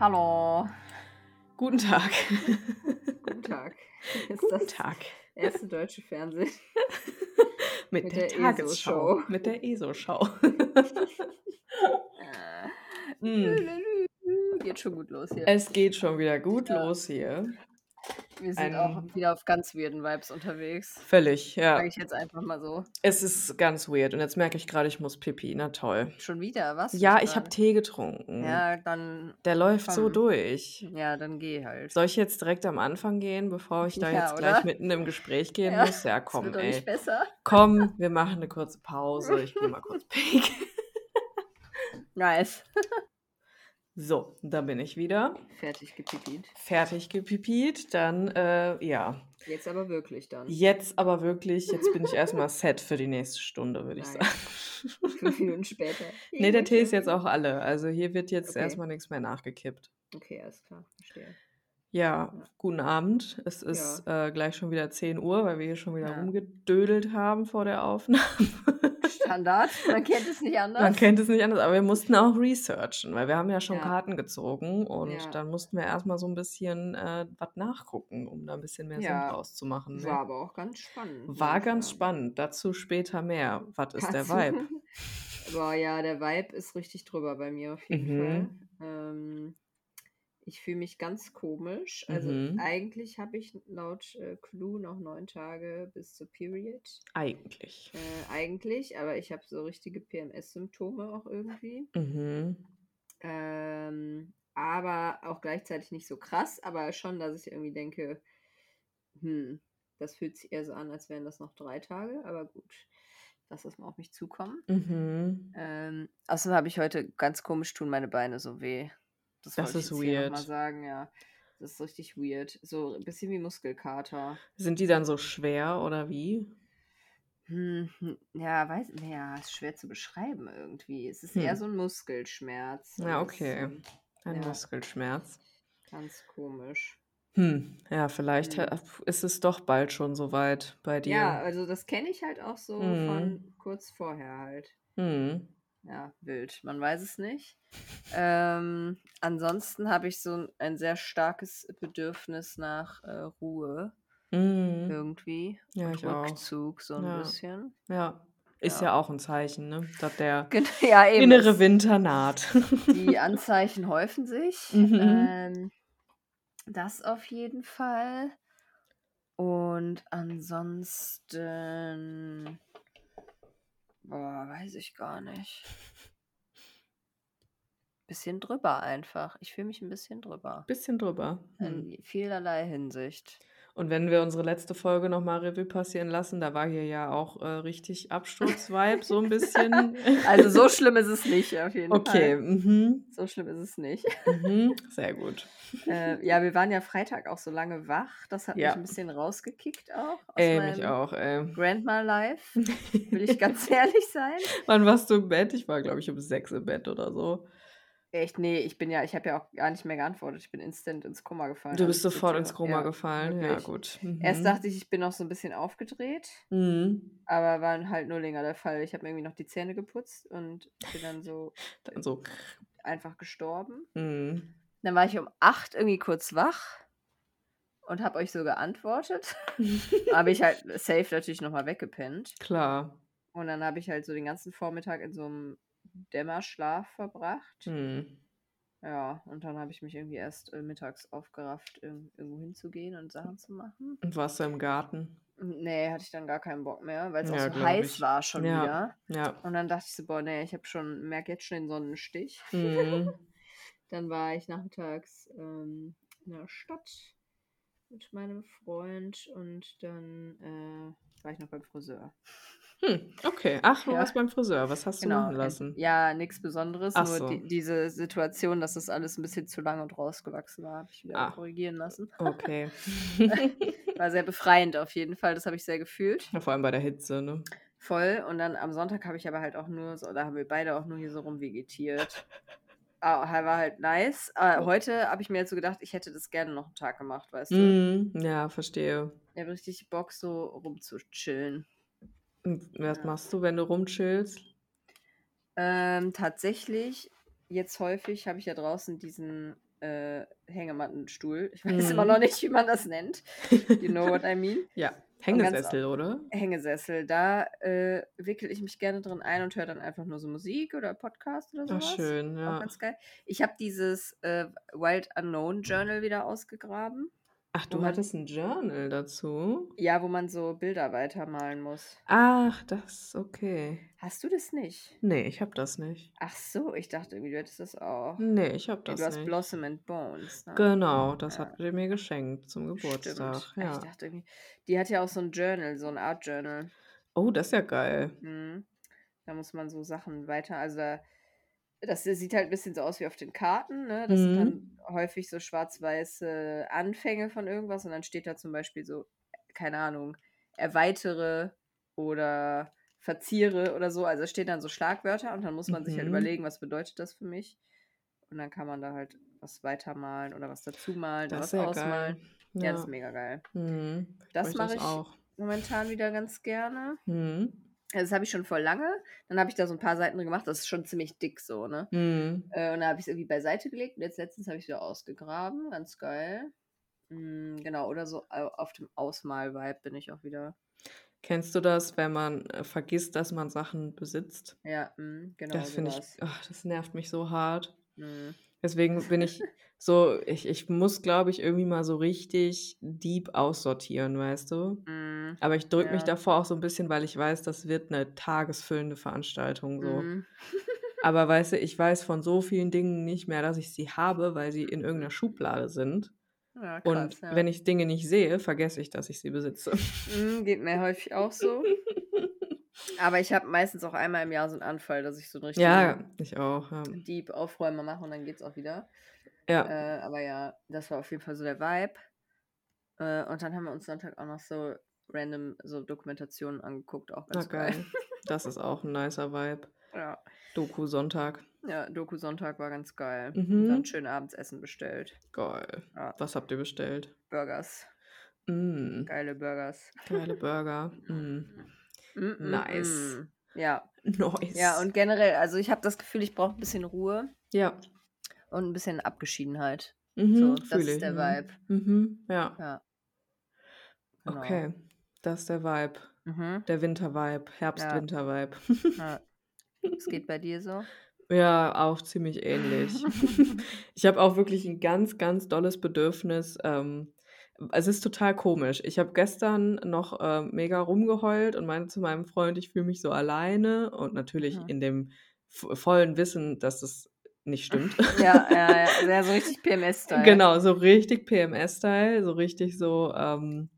Hallo. Guten Tag. Guten Tag. Ist Guten das Tag. erste deutsche Fernsehen? Mit, Mit der, der Tagesschau. ESO-Show. Mit der ESO-Schau. Äh, Mm. Geht schon gut los hier. es geht schon wieder gut Ja. los hier. Wir sind ein- auch wieder auf ganz weirden Vibes unterwegs. Völlig, ja. Sag ich jetzt einfach mal so. Es ist ganz weird. Und jetzt merke ich gerade, ich muss pipi. Na toll. Schon wieder, was? Ja, ich habe. Tee getrunken. Ja, dann. Der läuft so komm. durch. Ja, dann geh halt. Soll ich jetzt direkt am Anfang gehen, bevor ich da Ja, jetzt gleich oder? mitten im Gespräch gehen Ja, muss? Ja, Das komm, wird doch ey. nicht besser. Komm, wir machen eine kurze Pause. Ich gehe mal kurz pick. Nice. So, da bin ich wieder. Fertig gepipit. Fertig gepipiet. Dann, äh, ja. Jetzt aber wirklich dann. Jetzt aber wirklich, jetzt bin ich erstmal set für die nächste Stunde, würde ich sagen. Fünf Minuten später. nee, der Tee ist jetzt auch alle. Also hier wird jetzt Okay. erstmal nichts mehr nachgekippt. Okay, alles klar. Verstehe. Ja, Ja. guten Abend. Es ist äh, gleich schon wieder 10 Uhr, weil wir hier schon wieder Ja. rumgedödelt haben vor der Aufnahme. Standard. Man kennt es nicht anders. Man kennt es nicht anders, aber wir mussten auch researchen, weil wir haben ja schon Ja. Karten gezogen und Ja. dann mussten wir erstmal so ein bisschen äh, was nachgucken, um da ein bisschen mehr Ja. Sinn draus zu machen. Ne? War aber auch ganz spannend. War ganz spannend. Dazu später mehr. Was ist der Vibe? Aber ja, der Vibe ist richtig drüber bei mir auf jeden Mhm. Fall. Ähm, ich fühle mich ganz komisch. Also Mhm. eigentlich habe ich laut äh, Clue noch neun Tage bis zur Period. Eigentlich. Äh, eigentlich, aber ich habe so richtige PMS-Symptome auch irgendwie. Mhm. Ähm, aber auch gleichzeitig nicht so krass, aber schon, dass ich irgendwie denke, hm, das fühlt sich eher so an, als wären das noch drei Tage, aber gut, lass das mal auf mich zukommen. Mhm. Ähm, außerdem habe ich heute ganz komisch tun meine Beine so weh. Das, Das ist noch mal weird. sagen, ja. Das ist richtig weird. So ein bisschen wie Muskelkater. Sind die dann so schwer oder wie? Hm, hm, ja, weiß, naja, ist schwer zu beschreiben irgendwie. Es ist eher Hm. so ein Muskelschmerz. Ja, ein okay. Ein Ja. Muskelschmerz. Ganz komisch. Hm, ja, vielleicht Hm. ha- ist es doch bald schon soweit bei dir. Ja, also das kenne ich halt auch so Mhm. von kurz vorher halt. Hm. Ja, wild. Man weiß es nicht. Ähm, ansonsten habe ich so ein, ein sehr starkes Bedürfnis nach äh, Ruhe Mhm. irgendwie. Ja, ich auch. Rückzug so ein Ja. bisschen. Ja. Ist ja. Ja. auch ein Zeichen, ne? Dass der Ja, innere Winter naht. Die Anzeichen häufen sich. Mhm. Ähm, das auf jeden Fall. Und ansonsten. Boah, weiß ich gar nicht. Bisschen drüber einfach. Ich fühle mich ein bisschen drüber. Bisschen drüber. Hm. In vielerlei Hinsicht. Und wenn wir unsere letzte Folge nochmal Revue passieren lassen, da war hier ja auch äh, richtig Absturzvibe, so ein bisschen. Also so schlimm ist es nicht, auf jeden Okay, Fall. mhm. So schlimm ist es nicht. Mhm. sehr gut. äh, ja, wir waren ja Freitag auch so lange wach. Das hat Ja. mich ein bisschen rausgekickt auch. Aus Ey, mich auch, ey. Grandma Life, will ich ganz ehrlich sein. Wann warst du im Bett? Ich war, glaube ich, um sechs im Bett oder so. Echt, nee, ich bin ja, ich habe ja auch gar nicht mehr geantwortet. Ich bin instant ins Koma gefallen. Du bist sofort ins Koma ja, gefallen. Ja, wirklich. gut. Erst Mhm. dachte ich, ich bin noch so ein bisschen aufgedreht, Mhm. aber war halt nur länger der Fall. Ich habe mir irgendwie noch die Zähne geputzt und bin dann so Dann so. einfach gestorben. Mhm. Dann war ich um 8 irgendwie kurz wach und habe euch so geantwortet. habe ich halt safe natürlich nochmal weggepennt. Klar. Und dann habe ich halt so den ganzen Vormittag in so einem Dämmerschlaf verbracht. Mhm. Ja, und dann habe ich mich irgendwie erst äh, mittags aufgerafft, irg irgendwo hinzugehen und Sachen zu machen. Und warst du im Garten? Nee, hatte ich dann gar keinen Bock mehr, weil es Ja, auch so heiß ich. war schon Ja. wieder. Ja. Und dann dachte ich so, boah, nee, ich habe schon, merke jetzt schon den Sonnenstich. Mhm. Dann war ich nachmittags ähm, in der Stadt mit meinem Freund und dann äh, war ich noch beim Friseur. Hm, okay. Ach, du Ja. warst beim Friseur. Was hast du machen äh, lassen? Ja, nichts Besonderes, Ach nur so. die, diese Situation, dass das alles ein bisschen zu lang und rausgewachsen war, habe ich wieder Ah. korrigieren lassen. Okay. War sehr befreiend auf jeden Fall, das habe ich sehr gefühlt. Ja, vor allem bei der Hitze, ne? Voll. Und dann am Sonntag habe ich aber halt auch nur, so, da haben wir beide auch nur hier so rumvegetiert. ah, war halt nice. Äh, heute habe ich mir jetzt so gedacht, ich hätte das gerne noch einen Tag gemacht, weißt du? Mhm, ja, verstehe. Ich habe richtig Bock, so rumzuchillen. Was machst du, wenn du rumchillst? Ähm, tatsächlich, jetzt häufig habe ich ja draußen diesen äh, Hängemattenstuhl. Ich weiß immer Mhm. noch nicht, wie man das nennt. You know what I mean? Ja, Hängesessel, oder? Hängesessel, da äh, wickel ich mich gerne drin ein und höre dann einfach nur so Musik oder Podcast oder Ach, sowas. schön, Auch ja. ganz geil. Ich habe dieses äh, Wild Unknown Journal wieder ausgegraben. Ach, du man- hattest ein Journal dazu? Ja, wo man so Bilder weitermalen muss. Ach, das, okay. Hast du das nicht? Nee, ich hab das nicht. Ach so, ich dachte irgendwie, du hättest das auch. Nee, ich hab das du hast nicht. Blossom and Bones. Ne? Genau, das Ja. habt ihr mir geschenkt zum Geburtstag. Stimmt. Ich Ja. dachte irgendwie, die hat ja auch so ein Journal, so ein Art Journal. Oh, das ist ja geil. Mhm. Da muss man so Sachen weiter, also da, das sieht halt ein bisschen so aus wie auf den Karten, ne? Das sind Mhm. dann häufig so schwarz-weiße Anfänge von irgendwas und dann steht da zum Beispiel so, keine Ahnung, erweitere oder verziere oder so. Also es stehen dann so Schlagwörter und dann muss man sich halt Mhm. überlegen, was bedeutet das für mich. Und dann kann man da halt was weitermalen oder was dazu malen oder was ist ja ausmalen. Ja, das ist mega geil. Mhm. Das Ich mache ich auch. momentan wieder ganz gerne. Mhm. Also das habe ich schon vor lange. Dann habe ich da so ein paar Seiten drin gemacht. Das ist schon ziemlich dick so, ne? Mhm. Äh, und dann habe ich es irgendwie beiseite gelegt. Und jetzt letztens habe ich es wieder ausgegraben. Ganz geil. Mm, genau, oder so au- auf dem Ausmal-Vibe bin ich auch wieder. Kennst du das, wenn man äh, vergisst, dass man Sachen besitzt? Ja, mm, genau Das finde ich, ach, das nervt mich so hart. Mm, Deswegen bin ich so, ich, ich muss, glaube ich, irgendwie mal so richtig deep aussortieren, weißt du? Mm, Aber ich drücke mich Ja. davor auch so ein bisschen, weil ich weiß, das wird eine tagesfüllende Veranstaltung so. mm. Aber weißt du, ich weiß von so vielen Dingen nicht mehr, dass ich sie habe, weil sie in irgendeiner Schublade sind. Ja, krass, Und ja. wenn ich Dinge nicht sehe, vergesse ich, dass ich sie besitze. Mm, geht mir häufig auch so. Aber ich habe meistens auch einmal im Jahr so einen Anfall, dass ich so einen richtigen Ja, ich auch. Ja. Deep Aufräumer mache und dann geht's auch wieder. ja. Äh, aber ja, das war auf jeden Fall so der Vibe. Äh, und dann haben wir uns Sonntag auch noch so random so Dokumentationen angeguckt, auch Na ganz geil. geil. Das ist auch ein nicer Vibe. Ja, Doku Sonntag. ja Doku Sonntag war ganz geil. Und dann Mhm. schön abends Essen bestellt. Geil. Ja, Was habt ihr bestellt? Burgers. Mm, Geile Burgers. geile Burger. Mm. Mm, Nice. Ja, Nice. ja, und generell, also ich habe das Gefühl, ich brauche ein bisschen Ruhe Ja. und ein bisschen Abgeschiedenheit. Mhm, So, das ist der mhm. Vibe. Mhm, ja. Ja. Genau. Okay. Das ist der Vibe. Mhm. Der Winter-Vibe. Ja. Herbst-Winter-Vibe. Ja. Was geht bei dir so? Ja, auch ziemlich ähnlich. Ich habe auch wirklich ein ganz, ganz dolles Bedürfnis. Ähm, es ist total komisch. Ich habe gestern noch ähm, mega rumgeheult und meinte zu meinem Freund, ich fühle mich so alleine und natürlich Mhm. in dem vollen Wissen, dass es nicht stimmt. Ja, ja, ja, ja so richtig PMS-Style. Genau, so richtig PMS-Style, so richtig so, ähm,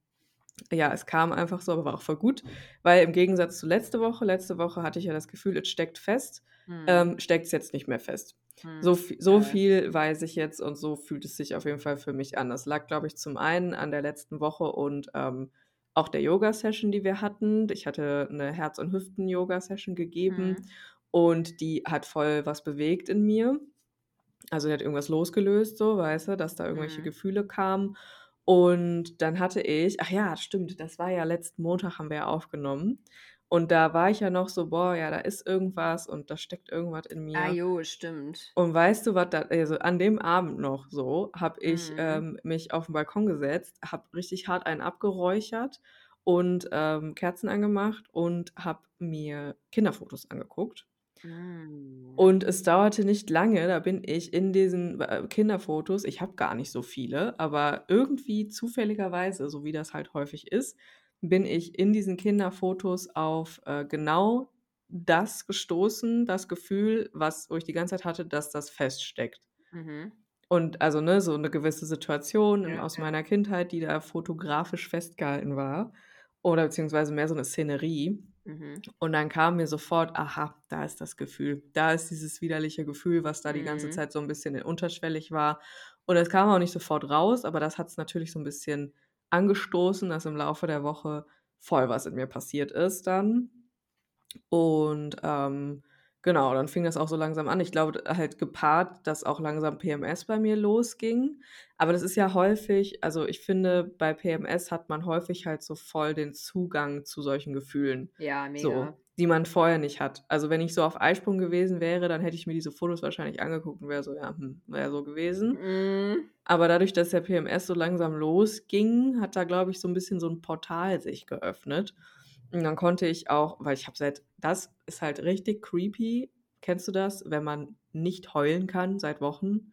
ja, es kam einfach so, aber war auch voll gut, weil im Gegensatz zu letzte Woche, letzte Woche hatte ich ja das Gefühl, es steckt fest, Hm, ähm, steckt es jetzt nicht mehr fest. hm, So, so geil. viel weiß ich jetzt und so fühlt es sich auf jeden Fall für mich an. Das lag, glaube ich, zum einen an der letzten Woche und ähm, auch der Yoga-Session, die wir hatten. Ich hatte eine Herz- und Hüften-Yoga-Session gegeben Hm, und die hat voll was bewegt in mir. Also die hat irgendwas losgelöst, so, weißt du, dass da irgendwelche hm, Gefühle kamen. Und dann hatte ich, ach ja, stimmt, das war ja letzten Montag, haben wir ja aufgenommen. Und da war ich ja noch so, boah, ja, da ist irgendwas und da steckt irgendwas in Ah, mir. jo, stimmt. Und weißt du, was da, also an dem Abend noch so, habe ich Mhm. ähm, mich auf den Balkon gesetzt, habe richtig hart einen abgeräuchert und ähm, Kerzen angemacht und habe mir Kinderfotos angeguckt. Mm. Und es dauerte nicht lange, da bin ich in diesen äh, Kinderfotos, ich habe gar nicht so viele, aber irgendwie zufälligerweise, so wie das halt häufig ist, bin ich in diesen Kinderfotos auf äh, genau das gestoßen, das Gefühl, was, wo ich die ganze Zeit hatte, dass das feststeckt. Mhm. Und also, ne, so eine gewisse Situation Ja, aus ja. meiner Kindheit, die da fotografisch festgehalten war. Oder beziehungsweise mehr so eine Szenerie. Mhm. Und dann kam mir sofort, aha, da ist das Gefühl. Da ist dieses widerliche Gefühl, was da die ganze Mhm. Zeit so ein bisschen unterschwellig war. Und es kam auch nicht sofort raus, aber das hat es natürlich so ein bisschen angestoßen, dass im Laufe der Woche voll was in mir passiert ist dann. Und ähm, genau, dann fing das auch so langsam an. Ich glaube, halt gepaart, dass auch langsam PMS bei mir losging. Aber das ist ja häufig, also ich finde, bei PMS hat man häufig halt so voll den Zugang zu solchen Gefühlen. Ja, mega. So, die man vorher nicht hat. Also wenn ich so auf Eisprung gewesen wäre, dann hätte ich mir diese Fotos wahrscheinlich angeguckt und wäre so, ja, hm, wäre so gewesen. Mm, Aber dadurch, dass der PMS so langsam losging, hat da, glaube ich, so ein bisschen so ein Portal sich geöffnet. Und dann konnte ich auch, weil ich habe seit, das ist halt richtig creepy. Kennst du das, wenn man nicht heulen kann seit Wochen?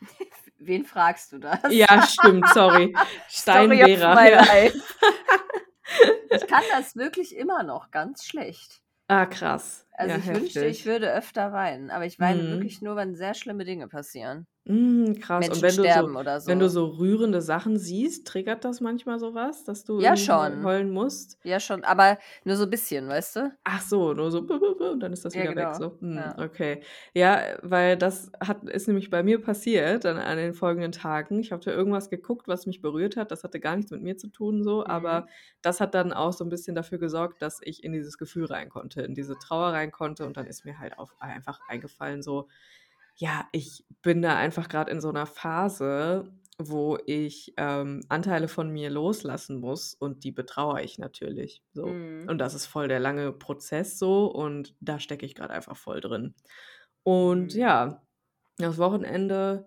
wen fragst du das? Ja, stimmt, sorry. Steinlehrer. Ja. ich kann das wirklich immer noch ganz schlecht. Ah, krass. Also ja, ich wünschte, heftig. ich würde öfter weinen, aber ich weine Mhm. wirklich nur, wenn sehr schlimme Dinge passieren. Mm, krass. Menschen Und wenn du sterben so, oder so. wenn du so rührende Sachen siehst, triggert das manchmal sowas, dass du Ja, schon. heulen musst? Ja, schon, aber nur so ein bisschen, weißt du? Ach so, nur so und dann ist das Ja, wieder weg. genau. So. Hm, Ja. Okay. Ja, weil das hat, ist nämlich bei mir passiert dann an den folgenden Tagen. Ich habe da irgendwas geguckt, was mich berührt hat. Das hatte gar nichts mit mir zu tun, so, Mhm. aber das hat dann auch so ein bisschen dafür gesorgt, dass ich in dieses Gefühl rein konnte, in diese Trauer rein konnte. Und dann ist mir halt auch einfach eingefallen, so, ja, ich bin da einfach gerade in so einer Phase, wo ich ähm, Anteile von mir loslassen muss und die betrauere ich natürlich. So. Mhm. Und das ist voll der lange Prozess so und da stecke ich gerade einfach voll drin. Und Mhm. ja, das Wochenende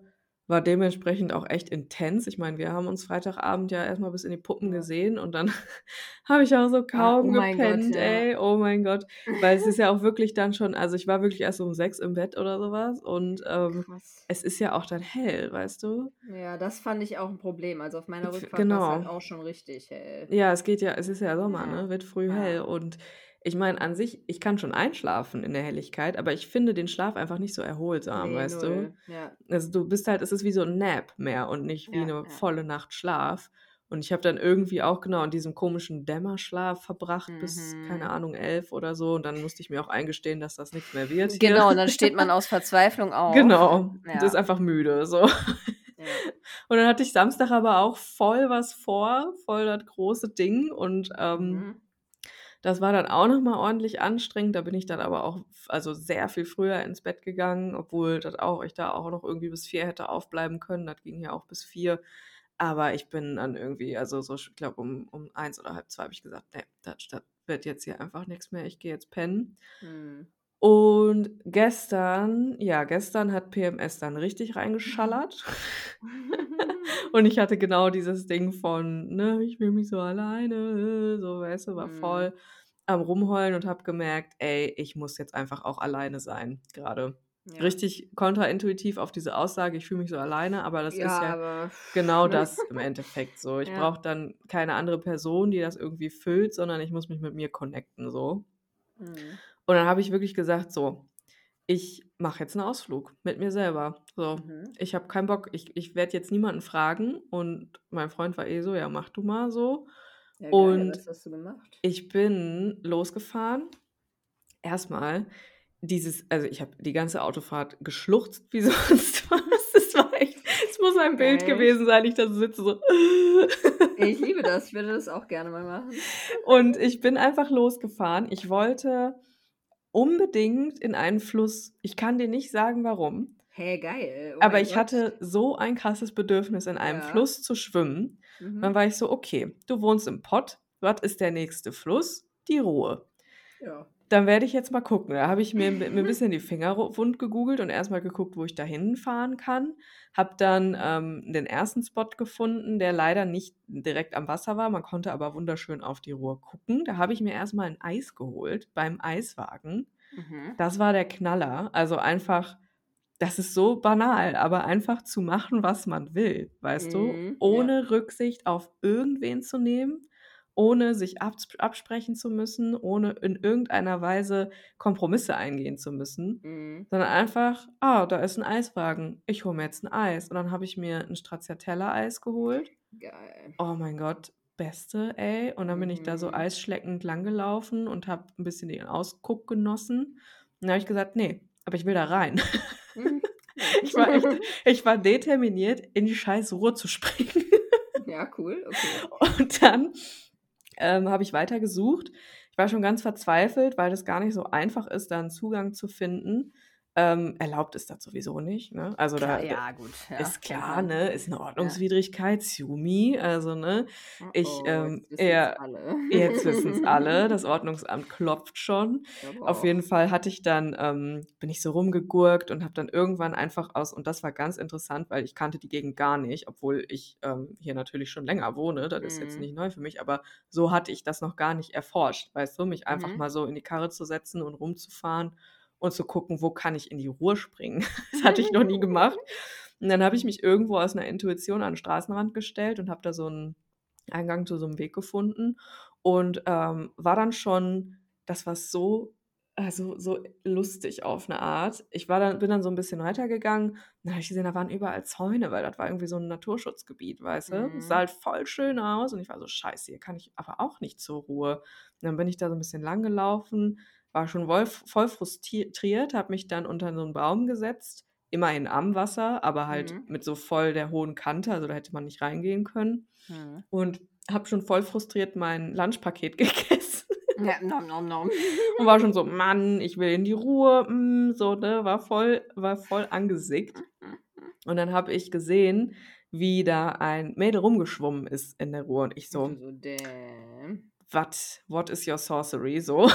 war dementsprechend auch echt intens. Ich meine, wir haben uns Freitagabend ja erstmal bis in die Puppen Ja. gesehen und dann habe ich auch so kaum oh mein Gott, gepennt, ja. ey. Oh mein Gott. Weil es ist ja auch wirklich dann schon, also ich war wirklich erst um sechs im Bett oder sowas und ähm, es ist ja auch dann hell, weißt du? Ja, das fand ich auch ein Problem. Also auf meiner Rückfahrt war es halt genau. auch schon richtig hell. Ja, es geht ja, es ist ja Sommer, Ja. ne? Wird früh Ja. hell. Und ich meine, an sich, ich kann schon einschlafen in der Helligkeit, aber ich finde den Schlaf einfach nicht so erholsam, Nee, weißt du? null. Ja. Also du bist halt, es ist wie so ein Nap mehr und nicht wie Ja, eine ja. volle Nacht Schlaf. Und ich habe dann irgendwie auch genau in diesem komischen Dämmerschlaf verbracht bis, keine Mhm. Ahnung, elf oder so. Und dann musste ich mir auch eingestehen, dass das nichts mehr wird hier. Genau, und dann steht man aus Verzweiflung auf. Genau, Ja. und ist einfach müde, so. Ja. Und dann hatte ich Samstag aber auch voll was vor, voll das große Ding. Und ähm, Mhm. Das war dann auch nochmal ordentlich anstrengend. Da bin ich dann aber auch also sehr viel früher ins Bett gegangen, obwohl das auch, ich da auch noch irgendwie bis vier hätte aufbleiben können. Das ging ja auch bis vier. Aber ich bin dann irgendwie, also so, ich glaube, um, um eins oder halb zwei habe ich gesagt, nee, das, das wird jetzt hier einfach nichts mehr. Ich gehe jetzt pennen. Mhm. Und gestern, ja, gestern hat PMS dann richtig reingeschallert. Und ich hatte genau dieses Ding von, ne, ich fühle mich so alleine, so, weißt du, war Mhm. voll am Rumheulen und habe gemerkt, ey, ich muss jetzt einfach auch alleine sein, gerade. Ja. Richtig kontraintuitiv auf diese Aussage, ich fühle mich so alleine, aber das ja, ist ja aber genau das im Endeffekt so. Ich Ja. brauche dann keine andere Person, die das irgendwie füllt, sondern ich muss mich mit mir connecten, so. Mhm. Und dann habe ich wirklich gesagt, so, ich mache jetzt einen Ausflug mit mir selber. So, Mhm. ich habe keinen Bock, ich, ich werde jetzt niemanden fragen. Und mein Freund war eh so, ja, mach du mal so. Ja, geil, Und was hast du gemacht? ich bin losgefahren. Erstmal dieses, also ich habe die ganze Autofahrt geschluchzt wie sonst was. Es war echt, es muss ein Bild Geil. gewesen sein, ich da sitze so. Ich liebe das, ich würde das auch gerne mal machen. Und ich bin einfach losgefahren. Ich wollte unbedingt in einen Fluss. Ich kann dir nicht sagen, warum. Hey, geil. Oh aber ich Gott. hatte so ein krasses Bedürfnis, in einem Ja. Fluss zu schwimmen. Mhm. Dann war ich so, okay, du wohnst im Pott. Was ist der nächste Fluss? Die Ruhe. Ja. Dann werde ich jetzt mal gucken. Da habe ich mir, mir ein bisschen die Finger wund gegoogelt und erstmal geguckt, wo ich da hinfahren kann. Habe dann ähm, den ersten Spot gefunden, der leider nicht direkt am Wasser war. Man konnte aber wunderschön auf die Ruhr gucken. Da habe ich mir erstmal ein Eis geholt beim Eiswagen. Mhm. Das war der Knaller. Also einfach, das ist so banal, aber einfach zu machen, was man will, weißt Mhm, du? ja. Ohne Rücksicht auf irgendwen zu nehmen, ohne sich abs absprechen zu müssen, ohne in irgendeiner Weise Kompromisse eingehen zu müssen, Mhm. sondern einfach, ah, da ist ein Eiswagen, ich hole mir jetzt ein Eis. Und dann habe ich mir ein Stracciatella-Eis geholt. Geil. Oh mein Gott, beste, ey. Und dann bin ich da so Mhm. eisschleckend langgelaufen und habe ein bisschen den Ausguck genossen. Und dann habe ich gesagt, nee, aber ich will da rein. Mhm. Ich war echt, ich war determiniert, in die scheiß Ruhe zu springen. Ja, cool. Okay. Und dann ähm, habe ich weiter gesucht. ich war schon ganz verzweifelt, weil das gar nicht so einfach ist, da einen Zugang zu finden. Ähm, erlaubt ist das sowieso nicht, ne? Also da ja, gut. Ja, ist klar, man. ne? Ist eine Ja. Ordnungswidrigkeit, Sumi, also, ne? Oh, Ich, oh, ähm, jetzt wissen's ja, alle. alle, das Ordnungsamt klopft schon. Auf auch. jeden Fall hatte ich dann ähm, bin ich so rumgegurkt und habe dann irgendwann einfach aus und das war ganz interessant, weil ich kannte die Gegend gar nicht, obwohl ich, ähm, hier natürlich schon länger wohne. Das ist jetzt Mhm. nicht neu für mich, aber so hatte ich das noch gar nicht erforscht, weißt du? Mich einfach Mhm. mal so in die Karre zu setzen und rumzufahren und zu gucken, wo kann ich in die Ruhr springen. Das hatte ich noch nie gemacht. Und dann habe ich mich irgendwo aus 'ner Intuition an 'n Straßenrand gestellt und habe da so 'n Eingang zu so 'nem Weg gefunden und, ähm, war dann schon das war so also, so lustig auf 'ne Art. Ich war dann bin dann so 'n bisschen weitergegangen, dann habe ich gesehen, da waren überall Zäune, weil das war irgendwie so 'n Naturschutzgebiet, weißt du? Es sah Mhm. halt voll schön aus und ich war so: „Scheiße, hier kann ich aber auch nicht zur Ruhe.“ Und dann bin ich da so 'n bisschen lang gelaufen, war schon woll voll frustriert, habe mich dann unter so 'n Baum gesetzt, immerhin am Wasser, aber halt Mhm. mit so voll der hohen Kante, also, da hätte man nicht reingehen können Mhm. und habe schon voll frustriert mein Lunchpaket gegessen Ja, nom nom nom. und war schon so: „Mann, ich will in die Ruhe, hm“, so, ne? War voll war voll angesickt. Und dann habe ich gesehen, wie da ein Mädel rumgeschwommen ist in der Ruhr und ich so so: „Damn.“ „What what is your sorcery?“ So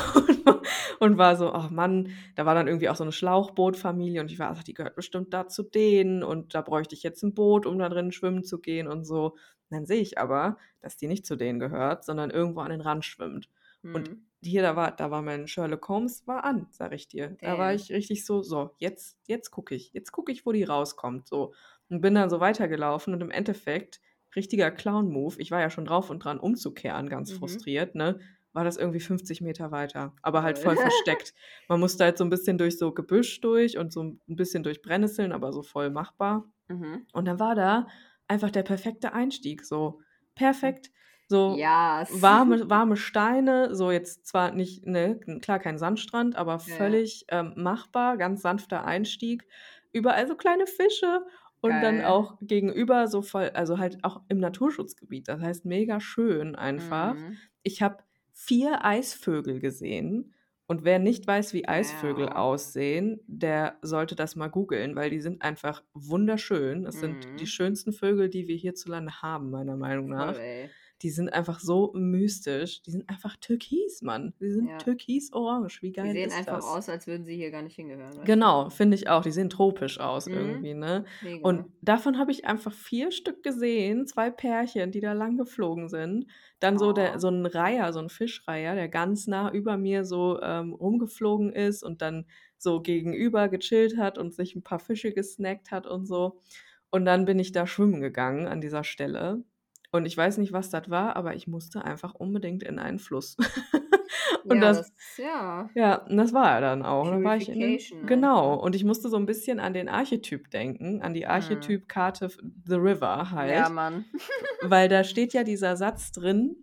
und war so: „Ach Mann“ da war dann irgendwie auch so 'ne Schlauchbootfamilie und ich war so: „Die gehört bestimmt da zu denen und da bräuchte ich jetzt 'n Boot, um da drin schwimmen zu gehen“ und so. Und dann sehe ich aber, dass die nicht zu denen gehört, sondern irgendwo an den Rand schwimmt. Und Mhm. hier, da war da war mein Sherlock Holmes war an, sage ich dir. Da war Damn. ich richtig so: „So, jetzt jetzt gucke ich. Jetzt gucke ich, wo die rauskommt“, so. Und bin dann so weitergelaufen und im Endeffekt richtiger Clown-Move, ich war ja schon drauf und dran umzukehren, ganz Mhm. frustriert, ne, war das irgendwie 50 Meter weiter, aber halt voll versteckt. Man musste halt so 'n bisschen durch so Gebüsch durch und so 'n bisschen durch Brennnesseln, aber so voll machbar. Mhm. Und dann war da einfach der perfekte Einstieg, so perfekt, so Yes. warme warme Steine, so jetzt zwar nicht ne, klar, kein Sandstrand, aber Ja. völlig, ähm, machbar, ganz sanfter Einstieg. Überall so kleine Fische und dann Geil. auch gegenüber so voll also, halt auch im Naturschutzgebiet. Das heißt, mega schön einfach. Mhm. Ich habe 4 Eisvögel gesehen und wer nicht weiß, wie Eisvögel Wow. aussehen, der sollte das mal googeln, weil die sind einfach wunderschön. Es sind die Mhm. schönsten Vögel, die wir hierzulande haben, meiner Meinung Voll, nach. ey. Die sind einfach so mystisch. Die sind einfach türkis, Mann. Die sind Ja. türkisorange. Wie Die geil sehen ist einfach das? aus, als würden sie hier gar nicht hingehören? Genau, finde ich auch. Die sehen tropisch aus Mhm. irgendwie, ne? Mega. Und davon habe ich einfach 4 Stück gesehen, 2 Pärchen, die da lang geflogen sind. Dann so der Oh. so 'n Reiher, so 'n Fischreiher, der ganz nah über mir so, ähm, rumgeflogen ist und dann so gegenüber gechillt hat und sich 'n paar Fische gesnackt hat und so. Und dann bin ich da schwimmen gegangen an dieser Stelle. Und ich weiß nicht, was das war, aber ich musste einfach unbedingt in einen Fluss. Und Ja, das das ja ja, und das war er dann auch. Dann war ich in Purification genau. einfach. Und ich musste so 'n bisschen an den Archetyp denken, an die Mhm. Archetypkarte The River Ja, halt. Mann. Weil da steht ja dieser Satz drin: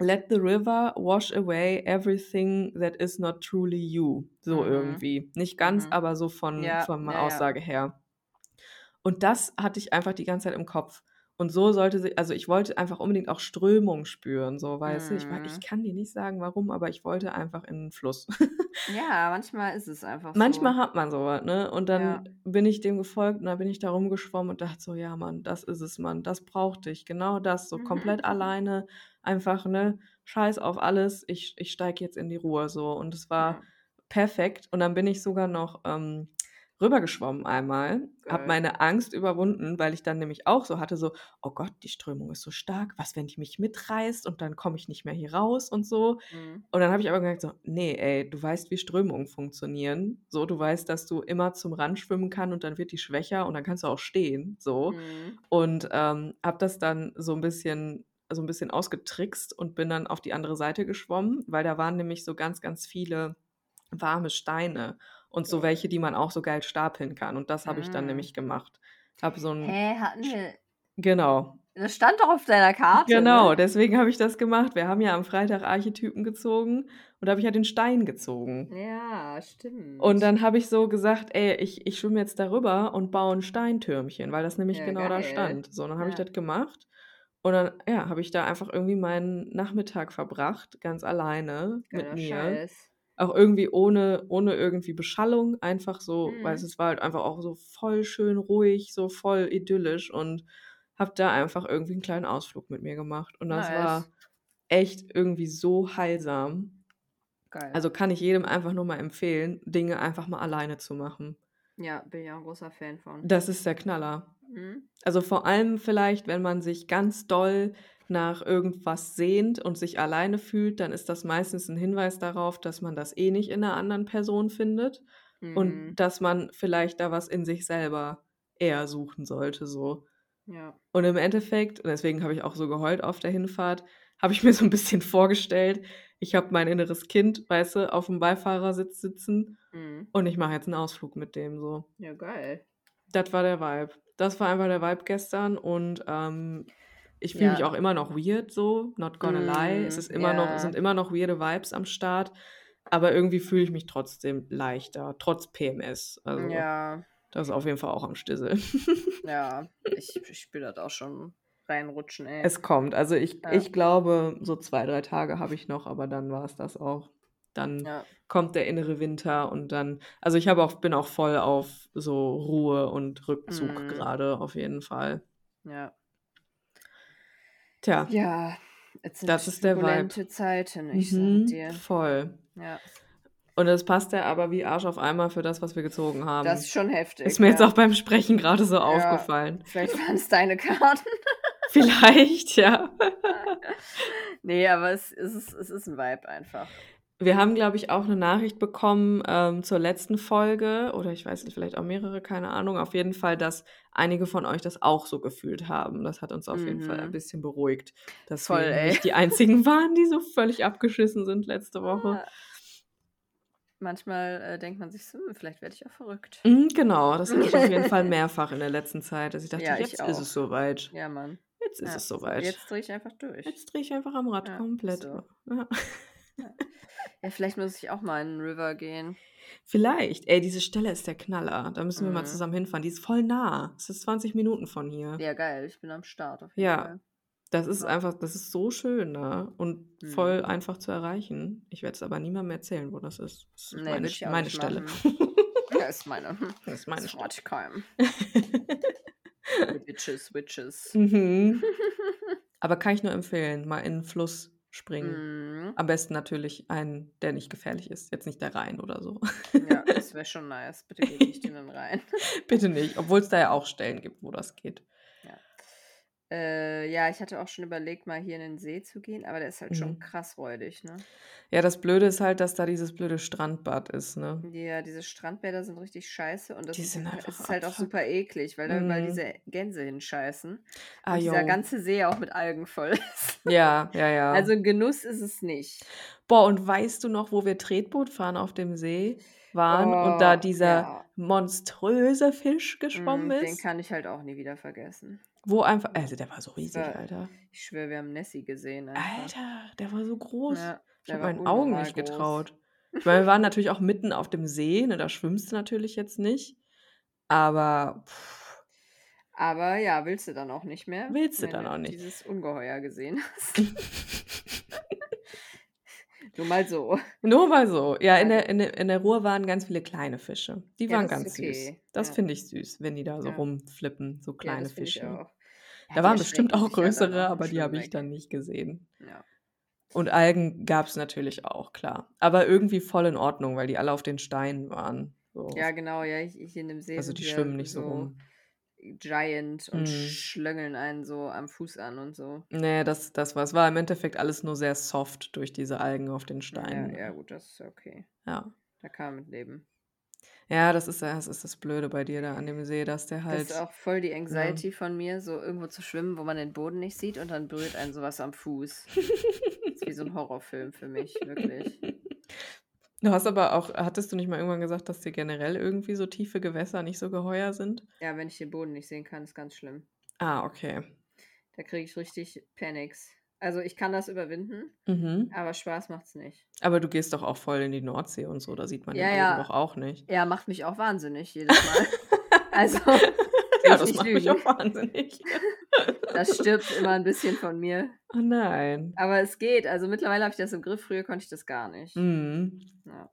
„Let the river wash away everything that is not truly you.“ So Mhm. irgendwie. Nicht ganz, Mhm. aber so von Ja, von der ja, ja. Aussage her. Und das hatte ich einfach die ganze Zeit im Kopf. Und so sollte si also, ich wollte einfach unbedingt auch Strömung spüren, so, weißt du? Ich wei ich Mhm. kann dir nicht sagen, warum, aber ich wollte einfach in 'n Fluss. Ja, manchmal ist es einfach Manchmal so. hat man so was, ne? Und Ja. dann bin ich dem gefolgt und dann bin ich da rumgeschwommen und dachte so: „Ja, Mann, das ist es, Mann. Das brauchte ich. Genau das, so komplett alleine, einfach, ne, scheiß auf alles. Ich ich steige jetzt in die Ruhr“, so. Und es war Ja. perfekt. Und dann bin ich sogar noch, ähm, rübergeschwommen einmal, habe meine Angst überwunden, weil ich dann nämlich auch so hatte, so: „Oh Gott, die Strömung ist so stark. Was, wenn die mich mitreißt und dann komme ich nicht mehr hier raus und so?“ Mhm. Und dann habe ich aber gemerkt so: „Ne, ey, du weißt, wie Strömungen funktionieren. So, du weißt, dass du immer zum Rand schwimmen kann und dann wird die schwächer und dann kannst du auch stehen“, so. Mhm. Und, ähm, habe das dann so 'n bisschen so 'n bisschen ausgetrickst und bin dann auf die andere Seite geschwommen, weil da waren nämlich so ganz, ganz viele warme Steine und so welche, die man auch so geil stapeln kann. Und das habe ich dann nämlich gemacht. Habe so 'n Hä, hatten wir genau. das stand doch auf deiner Karte, Genau, ne? deswegen habe ich das gemacht. Wir haben ja am Freitag Archetypen gezogen und da habe ich ja den Stein gezogen. Ja, Und stimmt. dann habe ich so gesagt: „Ey, ich ich schwimme jetzt da rüber und baue 'n Steintürmchen“, weil das nämlich Ja, genau da geil. stand. So, und dann habe ich Ja. das gemacht Und dann, ja, habe ich da einfach irgendwie meinen Nachmittag verbracht, ganz alleine mit Geiler mir. Scheiß. Auch irgendwie ohne, ohne irgendwie Beschallung, einfach so, weil Mhm. es war halt einfach auch so voll schön ruhig, so voll idyllisch und habe da einfach irgendwie einen kleinen Ausflug mit mir gemacht. Und das Nice. war echt irgendwie so heilsam. Geil. Also kann ich jedem einfach nur mal empfehlen, Dinge einfach mal alleine zu machen. ja, bin auch ein großer Fan von. Das ist der Knaller. Mhm. Also vor allem vielleicht, wenn man sich ganz doll nach irgendwas sehnt und sich alleine fühlt, dann ist das meistens ein Hinweis darauf, dass man das eh nicht in einer anderen Person findet und Mhm. dass man vielleicht da was in sich selber eher suchen sollte, so. Ja. Und im Endeffekt, und deswegen habe ich auch so geheult auf der Hinfahrt, habe ich mir so ein bisschen vorgestellt, ich habe mein inneres Kind, weißt du, auf dem Beifahrersitz sitzen Mhm. und ich mache jetzt einen Ausflug mit dem, so. Ja, geil. Das war der Vibe. Das war einfach der Vibe gestern und ähm, ich fühle mich Ja. auch immer noch weird so, not gonna lie. Es Mm, ist immer noch, ja. sind immer noch weirde Vibes am Start, aber irgendwie fühle ich mich trotzdem leichter, trotz PMS. Also Ja, das ist auf jeden Fall auch am Stissel. ja. Ich, ich spüre das auch schon reinrutschen, ey. es kommt. Also ich, Ja. ich glaube, so zwei, drei Tage habe ich noch, aber dann war es das auch. Dann ja. kommt der innere Winter und dann, also ich habe auch, bin auch voll auf so Ruhe und Rückzug Mm. gerade, auf jeden Fall. Ja. Tja. Ja, es sind Das ist der Vibe. Zeiten, ich Mhm, sag dir. voll. Ja. Und das passt ja aber wie Arsch auf Eimer für das, was wir gezogen haben. Das ist schon heftig. ist mir jetzt ja. auch beim Sprechen gerade so Ja. aufgefallen. Vielleicht waren es deine Karten. Vielleicht, ja. nee, aber es, es, ist, es ist ein Vibe einfach. Wir haben, glaube ich, auch eine Nachricht bekommen ähm, zur letzten Folge, oder ich weiß nicht, vielleicht auch mehrere, keine Ahnung. Auf jeden Fall, dass einige von euch das auch so gefühlt haben. Das hat uns auf jeden Fall Mhm. ein bisschen beruhigt, dass Voll, wir ey. nicht die einzigen waren, die so völlig abgeschissen sind letzte Woche. Ja. Manchmal äh, denkt man sich hm, vielleicht werde ich auch verrückt. Mhm, genau, das hatte ich auf jeden Fall mehrfach in der letzten Zeit, dass ich dachte, Ja, ich jetzt ist auch. es soweit. Ja, Mann. Jetzt ist ja. es soweit. Jetzt drehe ich einfach durch. Jetzt drehe ich einfach am Rad komplett. so. Ja. Ja, vielleicht muss ich auch mal in den River gehen. Vielleicht. Ey, diese Stelle ist der Knaller. Da müssen wir mal Mhm. zusammen hinfahren. Die ist voll nah. Es ist 20 Minuten von hier. Ja, geil. Ich bin am Start Ja. Fall. Das ist einfach, das ist so schön da und voll Mhm. einfach zu erreichen. Ich werde es aber niemandem erzählen, wo das ist. Das ist Nee, meine, meine Stelle. Ja, ist meine. das ist meine Das Stelle. wollte ich keinem. Witches, Witches. mhm. Aber kann ich nur empfehlen, mal in den Fluss springen. Mhm. Am besten natürlich einen, der nicht gefährlich ist. Jetzt nicht der Rhein oder so. Ja, das wäre schon nice. Bitte geh nicht in den rein. Bitte nicht, obwohl es da ja auch Stellen gibt, wo das geht. Äh, ja, ich hatte auch schon überlegt, mal hier in den See zu gehen, aber der ist halt schon Mhm. krass räudig, ne? Ja, das Blöde ist halt, dass da dieses blöde Strandbad ist, ne? Ja, diese Strandbäder sind richtig scheiße und das ist, ist halt auch super eklig, weil da überall Mhm. diese Gänse hinscheißen. Ah, und dieser jo. ganze See auch mit Algen voll ist. Ja, ja, ja. Also ein Genuss ist es nicht. Boah, und weißt du noch, wo wir Tretboot fahren auf dem See waren und da Oh, dieser ja. monströse Fisch geschwommen Mm, Den ist? kann ich halt auch nie wieder vergessen. Wo einfach, also der war so riesig, war- Alter. Ich schwöre, wir haben Nessie gesehen. Einfach. Alter, der war so groß. Ja, ich habe meinen Augen nicht groß. getraut. Ich meine, wir waren natürlich auch mitten auf dem See, ne, da schwimmst du natürlich jetzt nicht. Aber pff, Aber ja, willst du dann auch nicht mehr? Willst du dann auch nicht. dieses Ungeheuer gesehen hast. Nur mal so. nur mal so. Ja, in der, in, der, in der Ruhr waren ganz viele kleine Fische. Die waren ganz okay. süß. Das Ja. finde ich süß, wenn die da so rumflippen, so kleine Fische. Da waren bestimmt auch größere, aber die habe ich dann nicht gesehen. Ja. Und Algen gab es natürlich auch, klar. Aber irgendwie voll in Ordnung, weil die alle auf den Steinen waren. So. ja, genau, ja, ich, ich in dem See. also die schwimmen nicht so rum. Giant und Mhm. schlöngeln einen so am Fuß an und so. Nee, das, das war, es war im Endeffekt alles nur sehr soft durch diese Algen auf den Ja, Steinen. ja, gut, das ist ja okay. Ja. Da kann man mit leben. Ja, das ist, das ist das Blöde bei dir da an dem See, dass der Das halt. ist auch voll die Anxiety von mir, so irgendwo zu schwimmen, wo man den Boden nicht sieht und dann berührt einen sowas am Fuß. Das ist wie so ein Horrorfilm für mich, wirklich. Du hast aber auch, hattest du nicht mal irgendwann gesagt, dass dir generell irgendwie so tiefe Gewässer nicht so geheuer sind? Ja, wenn ich den Boden nicht sehen kann, ist ganz schlimm. Ah, okay. Da kriege ich richtig Panics. Also ich kann das überwinden, Mhm. aber Spaß macht's nicht. Aber du gehst doch auch voll in die Nordsee und so, da sieht man Ja, den Boden ja. doch auch nicht. Ja, macht mich auch wahnsinnig jedes Mal. also, Ja, das macht mich lügen. auch wahnsinnig. Das stirbt immer ein bisschen von mir. Oh nein. Aber es geht. Also mittlerweile habe ich das im Griff. Früher konnte ich das gar nicht. Mhm. Ja.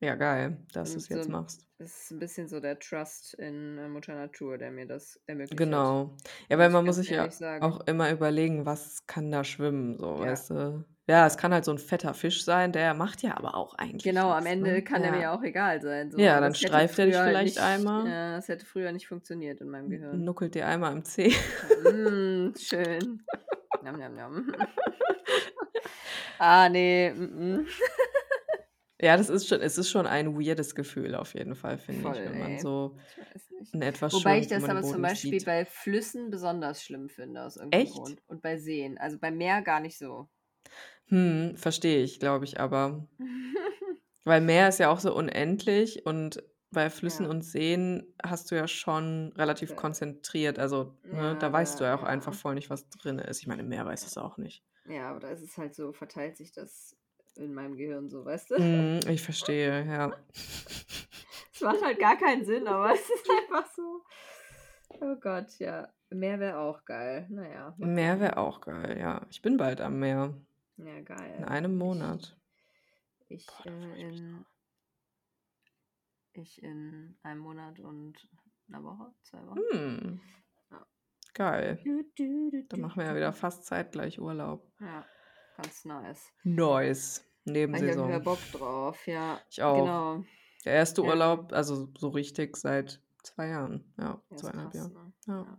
Ja, geil, dass du es jetzt so- machst. Es ist ein bisschen so der Trust in äh, Mutter Natur, der mir das ermöglicht. Genau. Ja, Muss weil man muss sich ja sagen. auch immer überlegen, was kann da schwimmen, so, Ja. weißt du. Ja, es kann halt so ein fetter Fisch sein, der macht ja aber auch eigentlich Genau, am nichts, Ende ne? kann er Ja. mir auch egal sein. So. Ja, aber dann streift er dich vielleicht nicht, einmal. Ja, das hätte früher nicht funktioniert in meinem Gehirn. Nuckelt dir einmal im Zeh. mm, schön. Njam, njam, njam. ah, nee. Mm -mm. Ja, das ist schon, es ist schon ein weirdes Gefühl auf jeden Fall, finde ich, wenn man ey. so Ich weiß nicht. in etwas Wobei ich das man aber zum Beispiel sieht. bei Flüssen besonders schlimm finde, aus irgendeinem Echt? Grund. Und bei Seen. Also bei Meer gar nicht so. Hm, verstehe ich, glaube ich, aber. Weil Meer ist ja auch so unendlich und bei Flüssen Ja. und Seen hast du ja schon relativ Ja. konzentriert. Also, ne, Ja, da weißt du da- ja auch einfach ja. voll nicht, was drin ist. Ich meine, im Meer weiß es auch nicht. ja, aber da ist es halt so, verteilt sich das in meinem Gehirn so, weißt du? Hm, ich verstehe, ja. Es macht halt gar keinen Sinn, aber es ist einfach so. Oh Gott, ja. Meer wäre auch geil. Naja. mal Meer gucken. wäre auch geil, ja. Ich bin bald am Meer. Ja, geil. In einem Monat. Ich, Boah, äh, ich mich in, ich in einem Monat und einer Woche, zwei Wochen. Hm. Ja. Geil. Du, du, du, Dann machen wir ja wieder fast zeitgleich Urlaub. Ja, ganz nice. Nice. Hab ich hab wieder Nebensaison. Bock drauf, ja. Ich auch. Genau. Der erste Ja. Urlaub, also so richtig seit zwei Jahren. Ja, zweieinhalb Jahren. ne? Ja.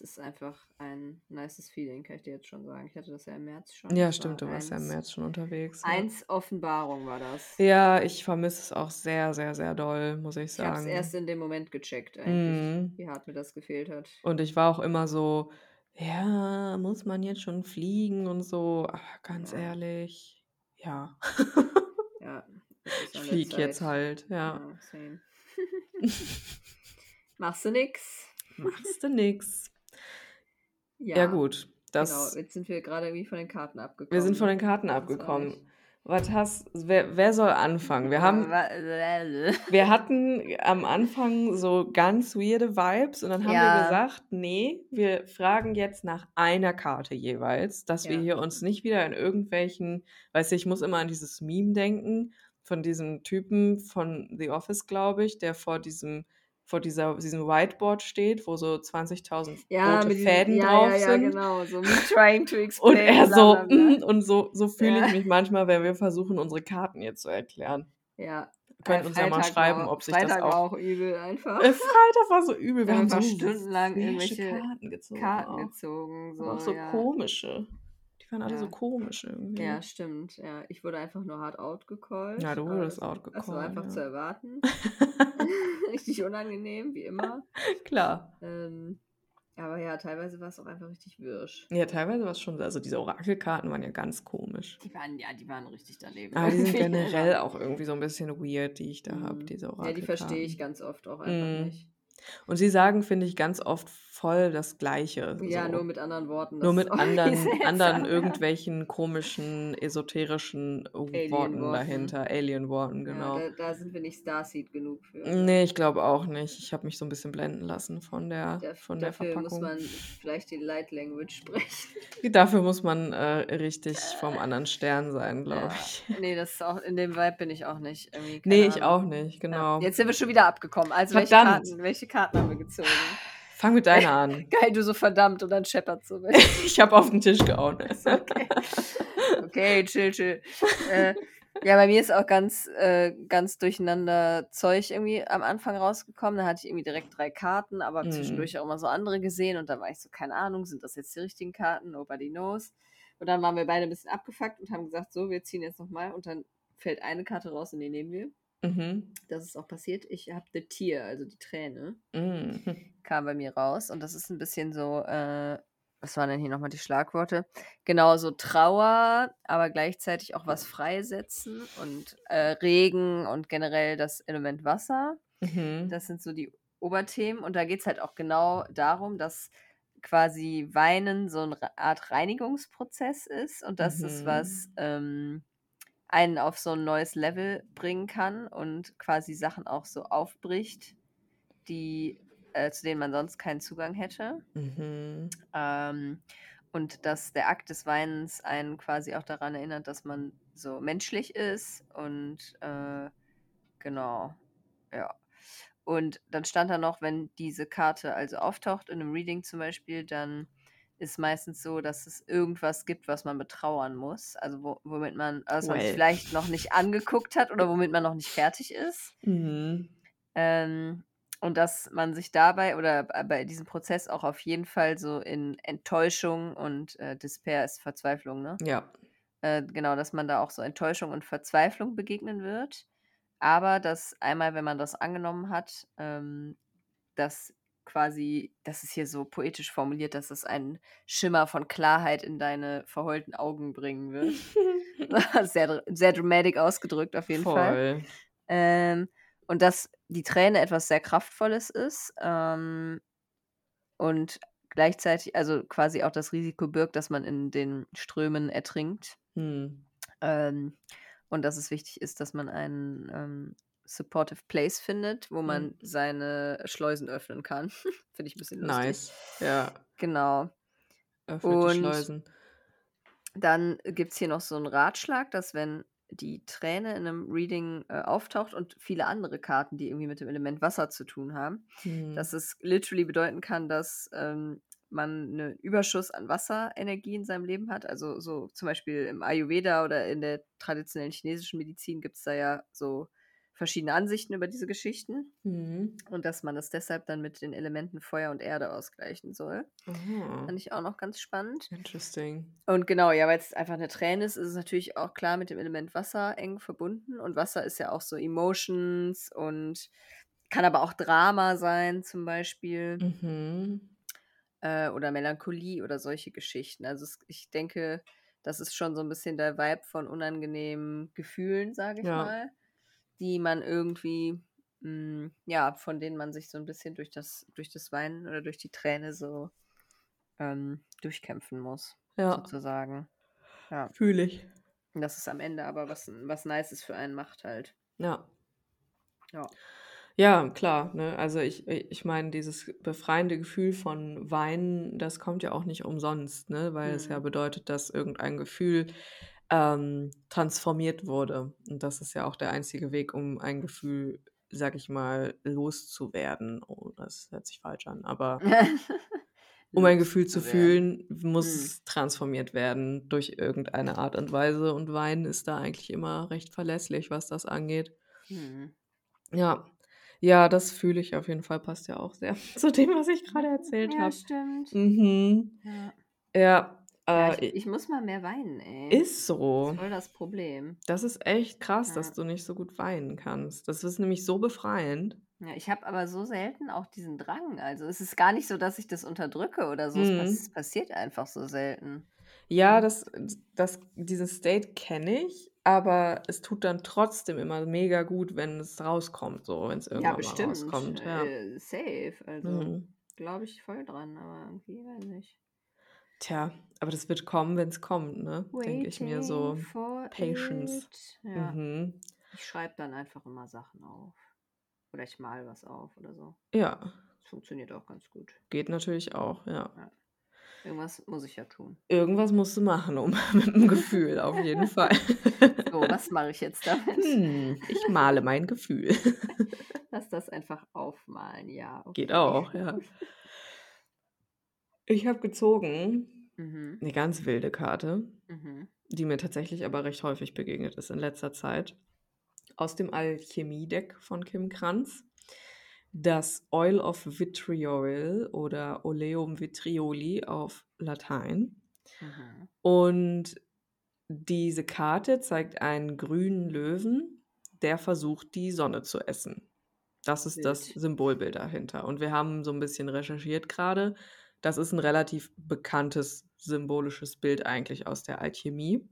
Es ist einfach ein nices Feeling, kann ich dir jetzt schon sagen. Ich hatte das ja im März schon. Ja, stimmt, du warst ja im eins- März schon unterwegs. Ja, Eins Offenbarung war das. ja ich vermisse es auch sehr, sehr, sehr doll, muss ich Ich habe es sagen. erst in dem Moment gecheckt, eigentlich, Mhm. wie hart mir das gefehlt hat. Und ich war auch immer so, ja, muss man jetzt schon fliegen und so. Aber ganz Ja. ehrlich, ja. Ja, Ich fliege jetzt halt, ja. Ja, same. Machst du nix? Machst du nix. Ja, Ja, gut. genau. Das, Jetzt sind wir gerade irgendwie von den Karten abgekommen. wir sind von den Karten abgekommen. Was hast, wer, wer soll anfangen? Wir haben, Wir hatten am Anfang so ganz weirde Vibes und dann haben wir Ja. gesagt, nee, wir fragen jetzt nach einer Karte jeweils, dass wir Ja. hier uns nicht wieder in irgendwelchen, weißt du, ich muss immer an dieses Meme denken von diesem Typen von The Office, glaube ich, der vor diesem vor dieser, diesem Whiteboard steht, wo so 20.000 Ja, rote mit diesen, Fäden ja, drauf ja, ja, sind. genau. So me trying to Und explain. er bla, so, bla, bla. mm, und so, so fühle Ja. ich mich manchmal, wenn wir versuchen, unsere Karten hier zu erklären. Ja. Ihr könnt Äh, uns ja mal Freitag schreiben, war, ob sich Freitag das war auch auch übel einfach. Äh, Freitag war so übel. Wir Wir haben so stundenlang irgendwelche Karten gezogen. Karten auch. gezogen. So, auch so ja. komische. Die waren alle so Ja. komisch irgendwie. Ja, stimmt. Ja, ich wurde einfach nur hart outgecallt. Ja, du wurdest das- Das outgecallt, war einfach ja. zu erwarten. richtig unangenehm, wie immer. Klar. Ähm, aber ja, teilweise war es auch einfach richtig wirsch. Ja, teilweise war es schon, also diese Orakelkarten waren ja ganz komisch. Die waren, ja, die waren richtig daneben. Aber die sind generell auch irgendwie so ein bisschen weird, die ich da habe, Mhm. diese Ja, Orakelkarten. die verstehe ich ganz oft auch einfach Mhm. nicht. Und sie sagen, finde ich, ganz oft voll das Gleiche. Ja, so. nur mit anderen Worten. Nur mit anderen, anderen irgendwelchen komischen, esoterischen Worten Alien-Worten. dahinter. Alien-Worten, genau. Ja, da, da sind wir nicht Starseed genug für. Nee, ich glaube auch nicht. Ich habe mich so ein bisschen blenden lassen von der, Da, von der dafür muss Verpackung. man vielleicht die Light Language sprechen. Dafür muss man äh, richtig vom anderen Stern sein, glaube Ja. ich. Nee, das ist auch, in dem Vibe bin ich auch nicht. Nee, ich Ahnung. auch nicht, Ja. genau. Jetzt sind wir schon wieder abgekommen. Also welche Verdammt. Karten, welche Karten haben wir gezogen? Fang mit deiner an. Geil, du so verdammt und dann scheppert so. Ich habe auf den Tisch gehauen. okay. okay, chill, chill. Äh, ja, bei mir ist auch ganz, äh, ganz durcheinander Zeug irgendwie am Anfang rausgekommen. Da hatte ich irgendwie direkt drei Karten, aber Mhm. zwischendurch auch immer so andere gesehen und da war ich so, keine Ahnung, sind das jetzt die richtigen Karten? Nobody knows. Und dann waren wir beide ein bisschen abgefuckt und haben gesagt, so, wir ziehen jetzt nochmal und dann fällt eine Karte raus und die nehmen wir. Mhm. Das ist auch passiert. Ich habe The Tear, also die Träne, Mhm. kam bei mir raus und das ist ein bisschen so, äh, was waren denn hier nochmal die Schlagworte? Genau, so Trauer, aber gleichzeitig auch was freisetzen und äh, Regen und generell das Element Wasser. Mhm. Das sind so die Oberthemen und da geht es halt auch genau darum, dass quasi Weinen so eine Art Reinigungsprozess ist und es Mhm. was ähm, einen auf so ein neues Level bringen kann und quasi Sachen auch so aufbricht, die äh, zu denen man sonst keinen Zugang hätte. Mhm. Ähm, und dass der Akt des Weinens einen quasi auch daran erinnert, dass man so menschlich ist und äh, genau, ja. Und dann stand da noch, wenn diese Karte also auftaucht in einem Reading zum Beispiel, dann ist meistens so, dass es irgendwas gibt, was man betrauern muss. Also wo, womit man, was man Well. vielleicht noch nicht angeguckt hat oder womit man noch nicht fertig ist. Mhm. Ähm, und dass man sich dabei oder bei diesem Prozess auch auf jeden Fall so in Enttäuschung und äh, Despair ist Verzweiflung, ne? Ja. Äh, genau, dass man da auch so Enttäuschung und Verzweiflung begegnen wird. Aber dass einmal, wenn man das angenommen hat, ähm, dass quasi, das ist hier so poetisch formuliert, dass es einen Schimmer von Klarheit in deine verheulten Augen bringen wird. sehr, sehr dramatic ausgedrückt auf jeden Fall. Voll. Ähm, und dass die Träne etwas sehr Kraftvolles ist ähm, und gleichzeitig, also quasi auch das Risiko birgt, dass man in den Strömen ertrinkt. Hm. Ähm, und dass es wichtig ist, dass man einen ähm, supportive place findet, wo man Mhm. seine Schleusen öffnen kann. Finde ich ein bisschen lustig. Nice. Ja. Genau. Öffnet Und- die Schleusen. Dann gibt es hier noch so einen Ratschlag, dass wenn die Träne in einem Reading äh, auftaucht und viele andere Karten, die irgendwie mit dem Element Wasser zu tun haben, Hm. dass es literally bedeuten kann, dass ähm, man einen Überschuss an Wasserenergie in seinem Leben hat. Also so zum Beispiel im Ayurveda oder in der traditionellen chinesischen Medizin gibt es da ja so verschiedene Ansichten über diese Geschichten Mhm. und dass man das deshalb dann mit den Elementen Feuer und Erde ausgleichen soll. Aha. Fand ich auch noch ganz spannend. Interesting. Und genau, ja, weil es einfach eine Träne ist, ist es natürlich auch klar mit dem Element Wasser eng verbunden. Und Wasser ist ja auch so Emotions und kann aber auch Drama sein, zum Beispiel. Mhm. Äh, oder Melancholie oder solche Geschichten. Also es, ich denke, das ist schon so ein bisschen der Vibe von unangenehmen Gefühlen, sage ich Ja. mal, die man irgendwie, mh, ja, von denen man sich so ein bisschen durch das, durch das Weinen oder durch die Träne so ähm, durchkämpfen muss, Ja, sozusagen. Ja. fühle ich. Und dass es am Ende aber was, was Nices für einen macht halt. Ja. Ja. Ja, klar. Ne? Also ich, ich meine, dieses befreiende Gefühl von Weinen, das kommt ja auch nicht umsonst, ne? weil es ja Mhm. bedeutet, dass irgendein Gefühl ähm, transformiert wurde. Und das ist ja auch der einzige Weg, um ein Gefühl, sag ich mal, loszuwerden. Oh, das hört sich falsch an, aber um ein Gefühl zu fühlen, muss Mhm. es transformiert werden durch irgendeine Art und Weise. Und Weinen ist da eigentlich immer recht verlässlich, was das angeht. Mhm. Ja, ja, das fühle ich auf jeden Fall. Passt ja auch sehr zu dem, was ich gerade erzählt Ja, habe. stimmt. Mhm. Ja. Ja, Ja, äh, ich, ich muss mal mehr weinen, ey. ist so. Voll das Problem. Das ist echt krass, Ja. dass du nicht so gut weinen kannst. Das ist nämlich so befreiend. Ja, ich habe aber so selten auch diesen Drang. Also es ist gar nicht so, dass ich das unterdrücke oder so. Es Mhm. Es passiert einfach so selten. Ja, das, das, diesen State kenne ich, aber es tut dann trotzdem immer mega gut, wenn es rauskommt, so, wenn es Ja, irgendwann mal bestimmt. rauskommt. Ja. Äh, safe. Also Mhm. glaube ich voll dran, aber irgendwie weiß nicht. Tja, aber das wird kommen, wenn es kommt, ne? Denke ich mir so. Patience. Ja. Mhm. Ich schreibe dann einfach immer Sachen auf. Oder ich mal was auf oder so. Ja, Das funktioniert auch ganz gut. geht natürlich auch, ja. Irgendwas muss ich ja tun. Irgendwas musst du machen, um mit dem Gefühl, auf jeden Fall. So, was mache ich jetzt damit? Hm, ich male mein Gefühl. Lass das einfach aufmalen, ja. Geht okay. auch, ja. Ich habe gezogen Mhm. eine ganz wilde Karte, Mhm. die mir tatsächlich aber recht häufig begegnet ist in letzter Zeit. Aus dem Alchemie-Deck von Kim Kranz. Das Oil of Vitriol oder Oleum Vitrioli auf Latein. Mhm. Und diese Karte zeigt einen grünen Löwen, der versucht, die Sonne zu essen. Das ist das Wild. Symbolbild dahinter. Und wir haben so ein bisschen recherchiert gerade. Das ist ein relativ bekanntes symbolisches Bild eigentlich aus der Alchemie.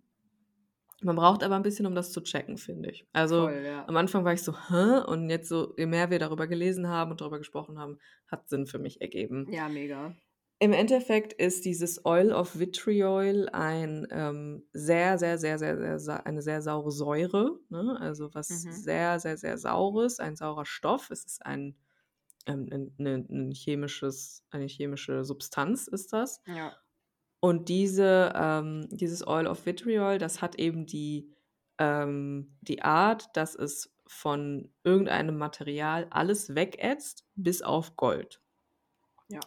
Man braucht aber ein bisschen, um das zu checken, finde ich. Also Voll, ja. am Anfang war ich so, hä? Und jetzt so, je mehr wir darüber gelesen haben und darüber gesprochen haben, hat Sinn für mich ergeben. Ja, mega. Im Endeffekt ist dieses Oil of Vitriol ein ähm, sehr, sehr, sehr, sehr, sehr, eine sehr saure Säure, ne? also was Mhm. sehr, sehr, sehr saures, ein saurer Stoff. Es ist ein ähm, 'nen 'nen 'nen chemisches eine chemische Substanz ist das. Ja. Und diese ähm, dieses Oil of Vitriol, das hat eben die ähm, die Art, dass es von irgendeinem Material alles wegätzt, bis auf Gold. Ja.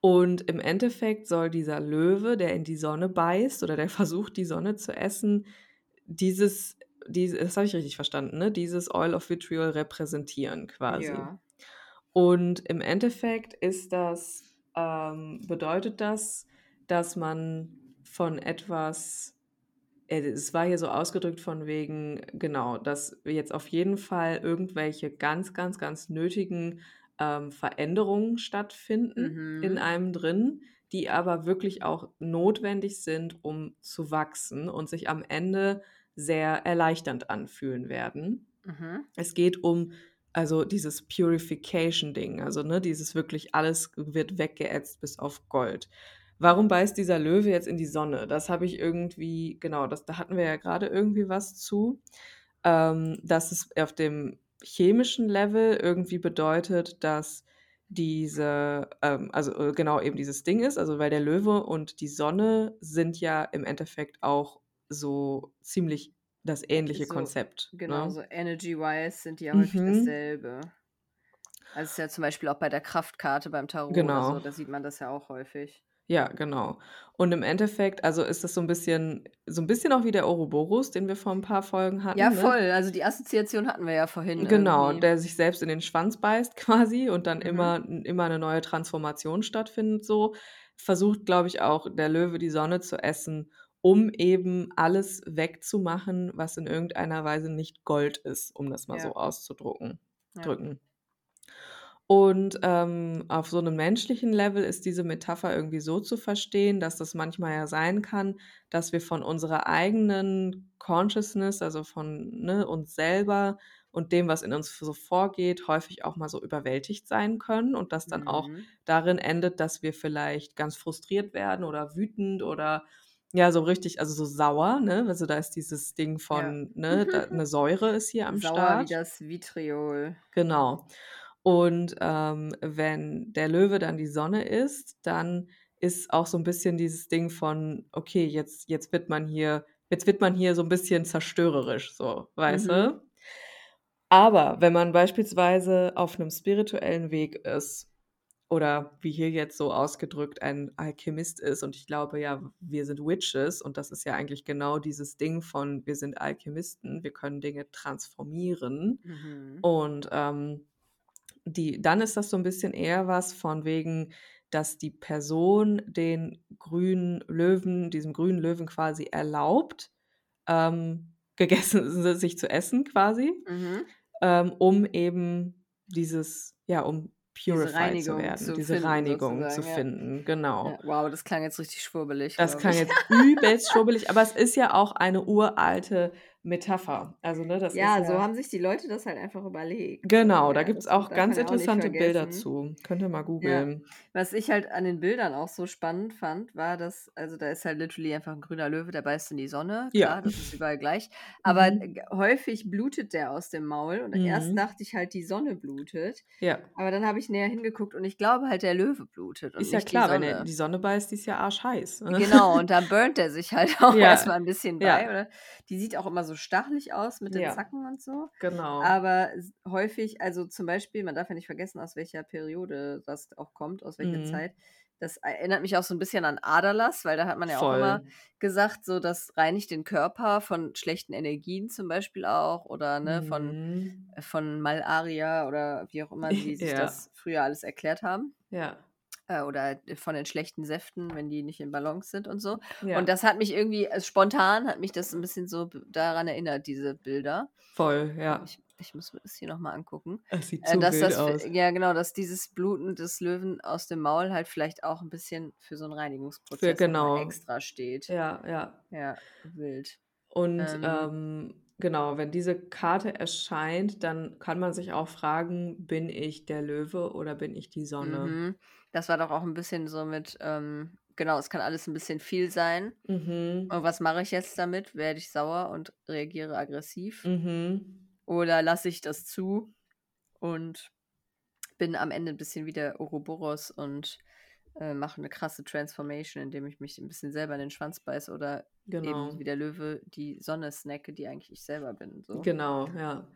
Und im Endeffekt soll dieser Löwe, der in die Sonne beißt oder der versucht, die Sonne zu essen, dieses diese das habe ich richtig verstanden, ne? Dieses Oil of Vitriol repräsentieren quasi. Ja. Und im Endeffekt ist das ähm, bedeutet das, dass man von etwas äh, es war hier so ausgedrückt von wegen genau, dass jetzt auf jeden Fall irgendwelche ganz, ganz, ganz nötigen, ähm, Veränderungen stattfinden in Mhm. einem drin, die aber wirklich auch notwendig sind, um zu wachsen und sich am Ende sehr erleichternd anfühlen werden. Mhm. Es geht um also dieses Purification-Ding, also, ne, dieses wirklich alles wird weggeätzt bis auf Gold. Warum beißt dieser Löwe jetzt in die Sonne? Das habe ich irgendwie genau, das da hatten wir ja grade irgendwie was zu, ähm, dass es auf dem chemischen Level irgendwie bedeutet, dass diese ähm, also, äh, genau eben dieses Ding ist, also, weil der Löwe und die Sonne sind ja im Endeffekt auch so ziemlich das ähnliche So Konzept, genau, ne? so energy-wise sind die ja häufig Mhm. dasselbe. Also, ist ja zum Beispiel auch bei der Kraftkarte beim Tarot oder so, Genau. da sieht man das ja auch häufig. Ja, genau. Und im Endeffekt, also, ist das so 'n bisschen so 'n bisschen auch wie der Ouroboros, den wir vor 'n paar Folgen hatten, Ja, ne? voll. Also, die Assoziation hatten wir ja vorhin Genau, irgendwie. der sich selbst in den Schwanz beißt quasi und dann Mhm. immer immer 'ne neue Transformation stattfindet so. Versucht, glaube ich, auch der Löwe die Sonne zu essen, um eben alles wegzumachen, was in irgendeiner Weise nicht Gold ist, um das mal so Ja. auszudrucken Ja. drücken. Und, ähm, auf so 'nem menschlichen Level ist diese Metapher irgendwie so zu verstehen, dass das manchmal ja sein kann, dass wir von unserer eigenen Consciousness, also, von, ne, uns selber und dem, was in uns so vorgeht, häufig auch mal so überwältigt sein können und das dann auch Mhm. darin endet, dass wir vielleicht ganz frustriert werden oder wütend oder ja, so richtig also, so sauer, ne? Also, da ist dieses Ding Ja. von, ne, da 'ne Säure ist hier am Sauer wie Start. das Vitriol. Genau. Und, ähm, wenn der Löwe dann die Sonne ist, dann ist auch so 'n bisschen dieses Ding von: „Okay, jetzt jetzt wird man hier jetzt wird man hier so 'n bisschen zerstörerisch“, so, weißt Mhm. du? Aber wenn man beispielsweise auf 'nem spirituellen Weg ist oder wie hier jetzt so ausgedrückt ein Alchemist ist und ich glaube ja, wir sind Witches und das ist ja eigentlich genau dieses Ding von: Wir sind Alchemisten, wir können Dinge transformieren. Mhm. Und, ähm, die dann ist das so 'n bisschen eher was von wegen, dass die Person den grünen Löwen diesem grünen Löwen quasi erlaubt, ähm, gegessen si sich zu essen quasi, Mhm. ähm, um eben dieses ja, um Diese purified zu Reinigung werden, zu diese finden Reinigung zu sozusagen, ja. finden, genau. Ja, wow, das klang jetzt richtig schwurbelig, Das klang jetzt übelst schwurbelig, aber es ist ja auch eine uralte Metapher. Also, ne, das ist Ja, so ja haben sich die Leute das halt einfach überlegt, Genau, da ja, gibt's das auch darf ganz man auch interessante Bilder zu. Könnt ihr mal Ja. googeln. Was ich halt an den Bildern auch so spannend fand, war, dass also, da ist halt literally einfach 'n grüner Löwe, der beißt in die Sonne. Ja. Klar, das ist überall gleich. Aber Mhm. häufig blutet der aus dem Maul und erst Mhm. dachte ich halt, die Sonne blutet. Ja. Aber dann habe ich näher hingeguckt und ich glaube halt, der Löwe blutet Ist ja klar, wenn er die Sonne beißt, die ist ja arschheiß? Genau, und dann burnt er sich halt auch Ja. erst mal 'n bisschen bei, Ja. oder? Die sieht auch immer so stachelig aus mit den Ja. Zacken und so. Genau. Aber häufig also, zum Beispiel, man darf ja nicht vergessen, aus welcher Periode das auch kommt, aus welcher Mhm. Zeit. Das erinnert mich auch so 'n bisschen an Aderlass, weil da hat man ja auch immer Voll. gesagt, so, das reinigt den Körper von schlechten Energien zum Beispiel auch oder, ne, von Mhm. äh, von Malaria oder wie auch immer sie sich Ja. das früher alles erklärt haben. Ja. Äh, oder von den schlechten Säften, wenn die nicht in Balance sind und so. Ja. Und das hat mich irgendwie also, spontan hat mich das 'n bisschen so daran erinnert, diese Bilder. Voll, ja. Ich ich muss mir das hier noch mal angucken. Es sieht Äh, zu dass wild das aus. ja, genau, dass dieses Bluten des Löwen aus dem Maul halt vielleicht auch 'n bisschen für so 'n Für Reinigungsprozess mal genau. extra steht. Ja, ja. Ja, wild. Und, Ähm ähm, genau, wenn diese Karte erscheint, dann kann man sich auch fragen: „Bin ich der Löwe oder bin ich die Sonne?“ Mhm. Das war doch auch 'n bisschen so mit, ähm genau, es kann alles 'n bisschen viel sein. Mhm. Und was mache ich jetzt damit? Werde ich sauer und reagiere aggressiv? Mhm. Oder lasse ich das zu und bin am Ende ein bisschen wie der Ouroboros und äh, mache eine krasse Transformation, indem ich mich ein bisschen selber in den Schwanz beiße oder Genau. eben wie der Löwe die Sonne snacke, die eigentlich ich selber bin. So. Genau, ja.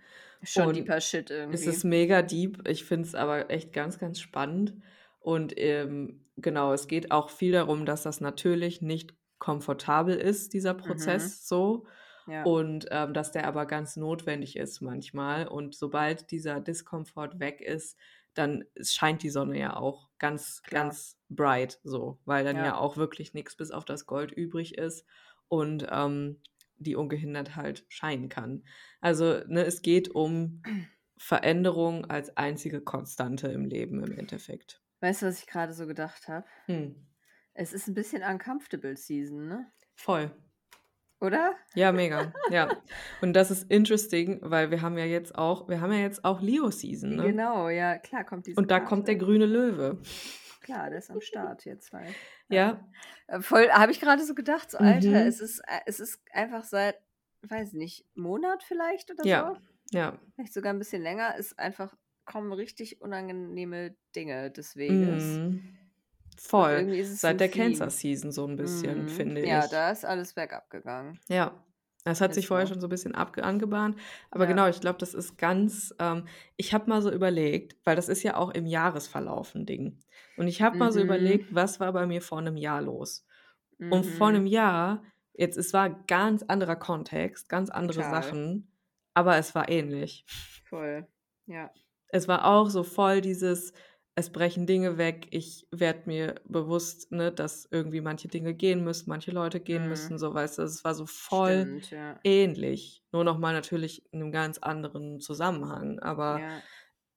Schon Und deeper Shit Es irgendwie. ist mega deep. Ich finde es aber echt ganz, ganz spannend. Und ähm, genau, es geht auch viel darum, dass das natürlich nicht komfortabel ist, dieser Mhm. Prozess so. ja, Und ähm, dass der aber ganz notwendig ist manchmal. Und sobald dieser Diskomfort weg ist, dann scheint die Sonne ja auch ganz, Klar. ganz bright so, weil dann ja, Ja. auch wirklich nichts bis auf das Gold übrig ist und ähm, die ungehindert halt scheinen kann. Also ne, es geht um Veränderung als einzige Konstante im Leben im Endeffekt. Weißt du, was ich gerade so gedacht habe? Hm. Es ist ein bisschen uncomfortable Season, ne? Voll. Oder? Ja, mega. Ja. Und das ist interesting, weil wir haben ja jetzt auch, wir haben ja jetzt auch Leo-Season, ne? Genau, ja, klar kommt diese Und da Karte. kommt der grüne Löwe. Klar, der ist am Start jetzt halt. Ja, Äh, Voll, habe ich gerade so gedacht, so, Alter, Mhm. es ist, äh, es ist einfach seit, weiß nicht, Monat vielleicht oder Ja. so. ja. Vielleicht sogar ein bisschen länger, ist einfach, kommen richtig unangenehme Dinge des Weges. Mhm. Voll. Seit der Theme. Cancer-Season so ein bisschen, Mhm. finde ich. Ja, da ist alles bergab gegangen. Ja. Das hat Ist sich vorher so. schon so ein bisschen angebahnt. Aber Ja. genau, ich glaube, das ist ganz. Ähm, ich habe mal so überlegt, weil das ist ja auch im Jahresverlauf ein Ding. Und ich habe mal so Mhm. überlegt, was war bei mir vor einem Jahr los? Und vor einem Mhm. Jahr, jetzt, es war ganz anderer Kontext, ganz andere Total. Sachen, aber es war ähnlich. Voll. Ja. Es war auch so voll dieses, es brechen Dinge weg, ich werde mir bewusst, ne, dass irgendwie manche Dinge gehen müssen, manche Leute gehen Mhm. müssen, so weißt du, es war so voll Stimmt, ja. ähnlich, nur nochmal natürlich in einem ganz anderen Zusammenhang, aber ja.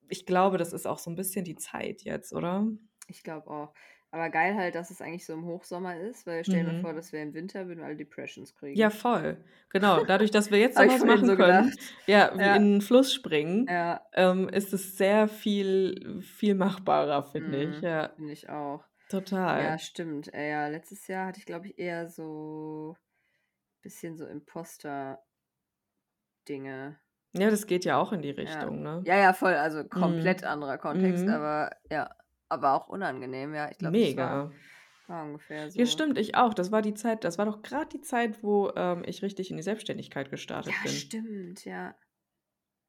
ich glaube, das ist auch so ein bisschen die Zeit jetzt, oder? Ich glaube auch. Aber geil halt, dass es eigentlich so im Hochsommer ist, weil stell dir Mhm. vor, das wäre im Winter, würden wir alle Depressions kriegen. Ja, voll. Genau, dadurch, dass wir jetzt ich sowas machen so können, ja, wie Ja. in einen Fluss springen, Ja, ähm, ist es sehr viel, viel machbarer, finde ich. Mhm. Ja, finde ich auch. total. Ja, stimmt. Äh, ja, letztes Jahr hatte ich, glaube ich, eher so bisschen so Imposter-Dinge. Ja, das geht ja auch in die Ja. Richtung, ne? ja, ja, voll. Also komplett Mhm. anderer Kontext, Mhm. aber ja, aber auch unangenehm. Ja, ich war, Mega. war ungefähr so. Ja, stimmt, ich auch. Das war die Zeit, das war doch gerade die Zeit, wo ähm, ich richtig in die Selbstständigkeit gestartet Ja, bin. stimmt, ja.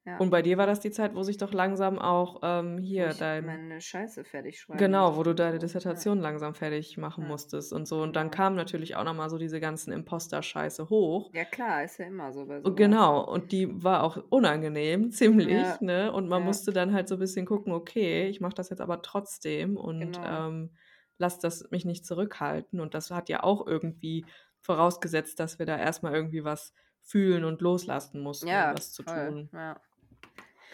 Ja. Und bei dir war das die Zeit, wo sich doch langsam auch ähm, hier ich dein. meine Scheiße fertig schreiben Genau, wo du deine so. Ja. Dissertation langsam fertig machen Ja. musstest und so. Und dann Genau. kam natürlich auch nochmal so diese ganzen Imposter-Scheiße hoch. Ja, klar, ist ja immer so bei sowas. Genau, und die war auch unangenehm, ziemlich, ne? Und man musste dann halt so ein bisschen gucken, okay, ich mache das jetzt aber trotzdem und genau. ähm, lass das mich nicht zurückhalten. Und das hat ja auch irgendwie vorausgesetzt, dass wir da erstmal irgendwie was fühlen und loslassen mussten, um was zu tun. Ja,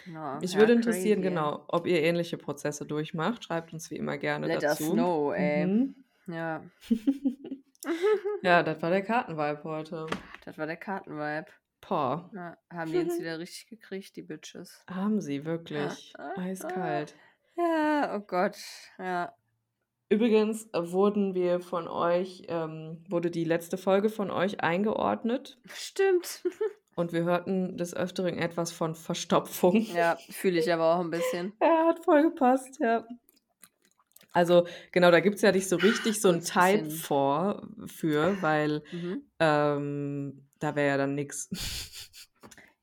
genau. Mich Ja, würde interessieren, crazy. genau, ob ihr ähnliche Prozesse durchmacht. Schreibt uns wie immer gerne Let us dazu. know, ey. Mhm. Ja. Ja, das war der Kartenvibe heute. Das war der Kartenvibe. Boah, Ja, haben die jetzt wieder richtig gekriegt, die Bitches. haben sie wirklich. Eiskalt. Ja, oh Gott. Ja. Übrigens wurden wir von euch, ähm, wurde die letzte Folge von euch eingeordnet Stimmt. Und wir hörten des Öfteren etwas von Verstopfung. Ja, fühle ich aber auch ein bisschen. Ja, hat voll gepasst, ja. Also, genau, da gibt es ja nicht so richtig so ein Type bisschen. vor für, weil Mhm. ähm, da wäre ja dann nichts.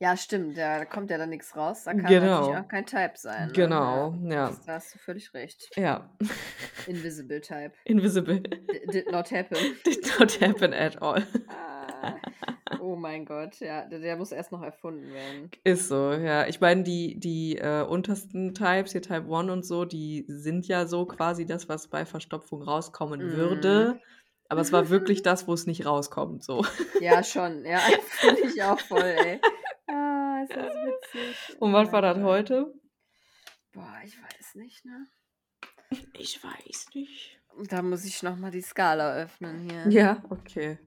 Ja, stimmt. Ja, da kommt ja dann nichts raus. Da kann natürlich Genau. auch kein Type sein. Ne? Genau, Ja, da hast du völlig recht. Ja, Invisible Type. invisible. D did not happen. Did not happen at all. Ah. Oh mein Gott, ja, der, der muss erst noch erfunden werden. Ist so, ja. Ich meine, die, die äh, untersten Types, hier Type 1 und so, die sind ja so quasi das, was bei Verstopfung rauskommen Mm. würde. Aber es war wirklich das, wo es nicht rauskommt, so. Ja, schon, ja, finde ich auch voll, ey. Ah, ist das witzig. Und was war das heute? Boah, ich weiß nicht, ne? Ich weiß nicht. Da muss ich nochmal die Skala öffnen hier. Ja, okay.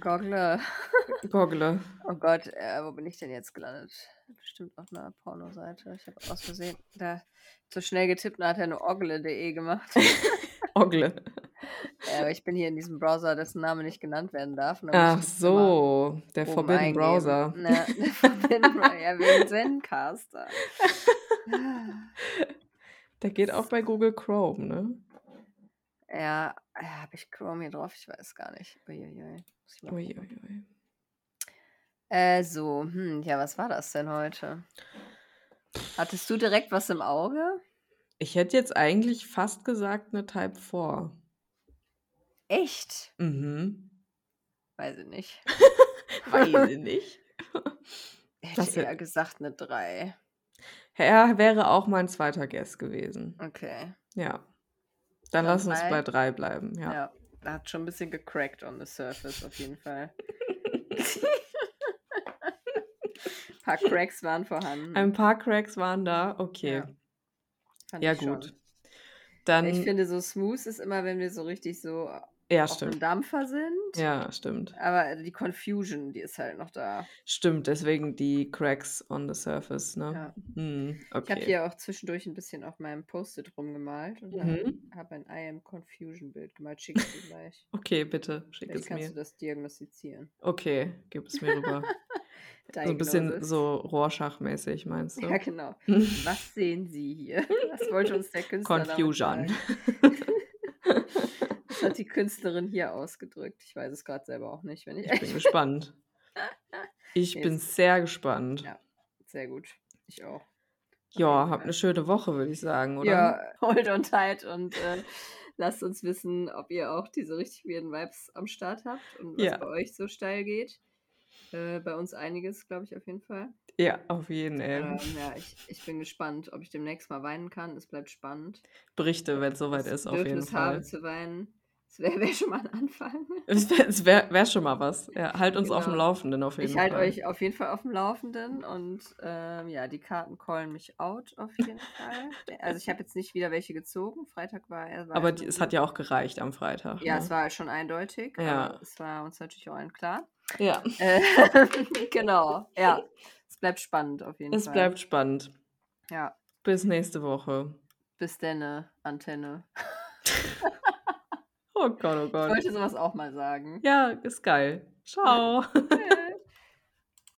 Goggle. Goggle. Oh Gott, äh, wo bin ich denn jetzt gelandet? Bestimmt auf einer Pornoseite. Ich habe aus Versehen da zu schnell getippt und hat er nur ogle.de gemacht. Ogle. Ja, aber ich bin hier in diesem Browser, dessen Name nicht genannt werden darf. muss Ach so, der Forbidden eingeben. Browser. Ne, der Forbidden Browser. Ja, wegen Zencaster. Der geht auch bei Google Chrome, ne? Ja, äh, habe ich Chrome hier drauf? Ich weiß gar nicht. Uiuiui. Muss ich mal gucken. Uiuiui. Äh, so, hm, ja, was war das denn heute? Hattest du direkt was im Auge? Ich hätte jetzt eigentlich fast gesagt eine Type 4. Echt? Mhm. Weiß ich nicht. Weiß ich nicht. Hätte Das eher gesagt eine 3. Er wäre auch mein zweiter Guess gewesen. Okay. Ja. Dann Dann lass uns drei. bei drei bleiben. Ja. Ja. Da hat schon ein bisschen gecrackt on the surface, auf jeden Fall. ein paar Cracks waren vorhanden. Ein paar Cracks waren da. Okay. Ja, Ja, ich schon. gut. Dann. Ich finde, so smooth ist immer, wenn wir so richtig so ja, auf stimmt. Dampfer sind. Ja, stimmt. Aber die Confusion, die ist halt noch da. Stimmt, deswegen die Cracks on the surface, ne? Ja. Hm, Ich habe okay. hier auch zwischendurch ein bisschen auf meinem Post-it rumgemalt und Mhm. habe ein I am Confusion Bild gemalt. Schick ich dir gleich. Okay, bitte, schick Vielleicht es kannst mir. du das diagnostizieren. Okay, gib es mir rüber. So ein bisschen so Rorschach-mäßig, meinst du? Ja, genau. Was sehen Sie hier? Was wollte uns der Künstler Confusion. Hat die Künstlerin hier ausgedrückt? Ich weiß es gerade selber auch nicht, wenn ich Ich bin gespannt. Ich Nee, bin sehr gespannt. Ja. Sehr gut. Ich auch. Ja, habt Fall. eine schöne Woche, würde ich sagen, oder? Ja, hold on tight und äh, lasst uns wissen, ob ihr auch diese richtig weirden Vibes am Start habt und was Ja. bei euch so steil geht. Äh, bei uns einiges, glaube ich, auf jeden Fall. Ja, auf jeden Ähm, Fall. ja, ich, ich bin gespannt, ob ich demnächst mal weinen kann. Es bleibt spannend. Berichte, wenn es soweit ist, auf jeden Bedürfnis habe Fall. zu weinen. Das wäre wär schon mal ein Anfang. Es wäre wär, schon mal was. Ja, halt uns auf dem Genau. Laufenden auf jeden Ich Fall. halte euch auf jeden Fall auf dem Laufenden und ähm, ja, die Karten callen mich out auf jeden Fall. Also ich habe jetzt nicht wieder welche gezogen. Freitag war. War Aber die, es hat ja auch gereicht am Freitag. Ja, ne? es war schon eindeutig. Ja. Es war uns natürlich auch allen klar. ja. Äh, genau, ja. Es bleibt spannend auf jeden Es Fall. bleibt spannend. Ja, Bis nächste Woche. bis denne, Antenne. Oh Gott, oh Ich Gott. wollte sowas auch mal sagen. Ja, ist geil. Ciao. Tschüss.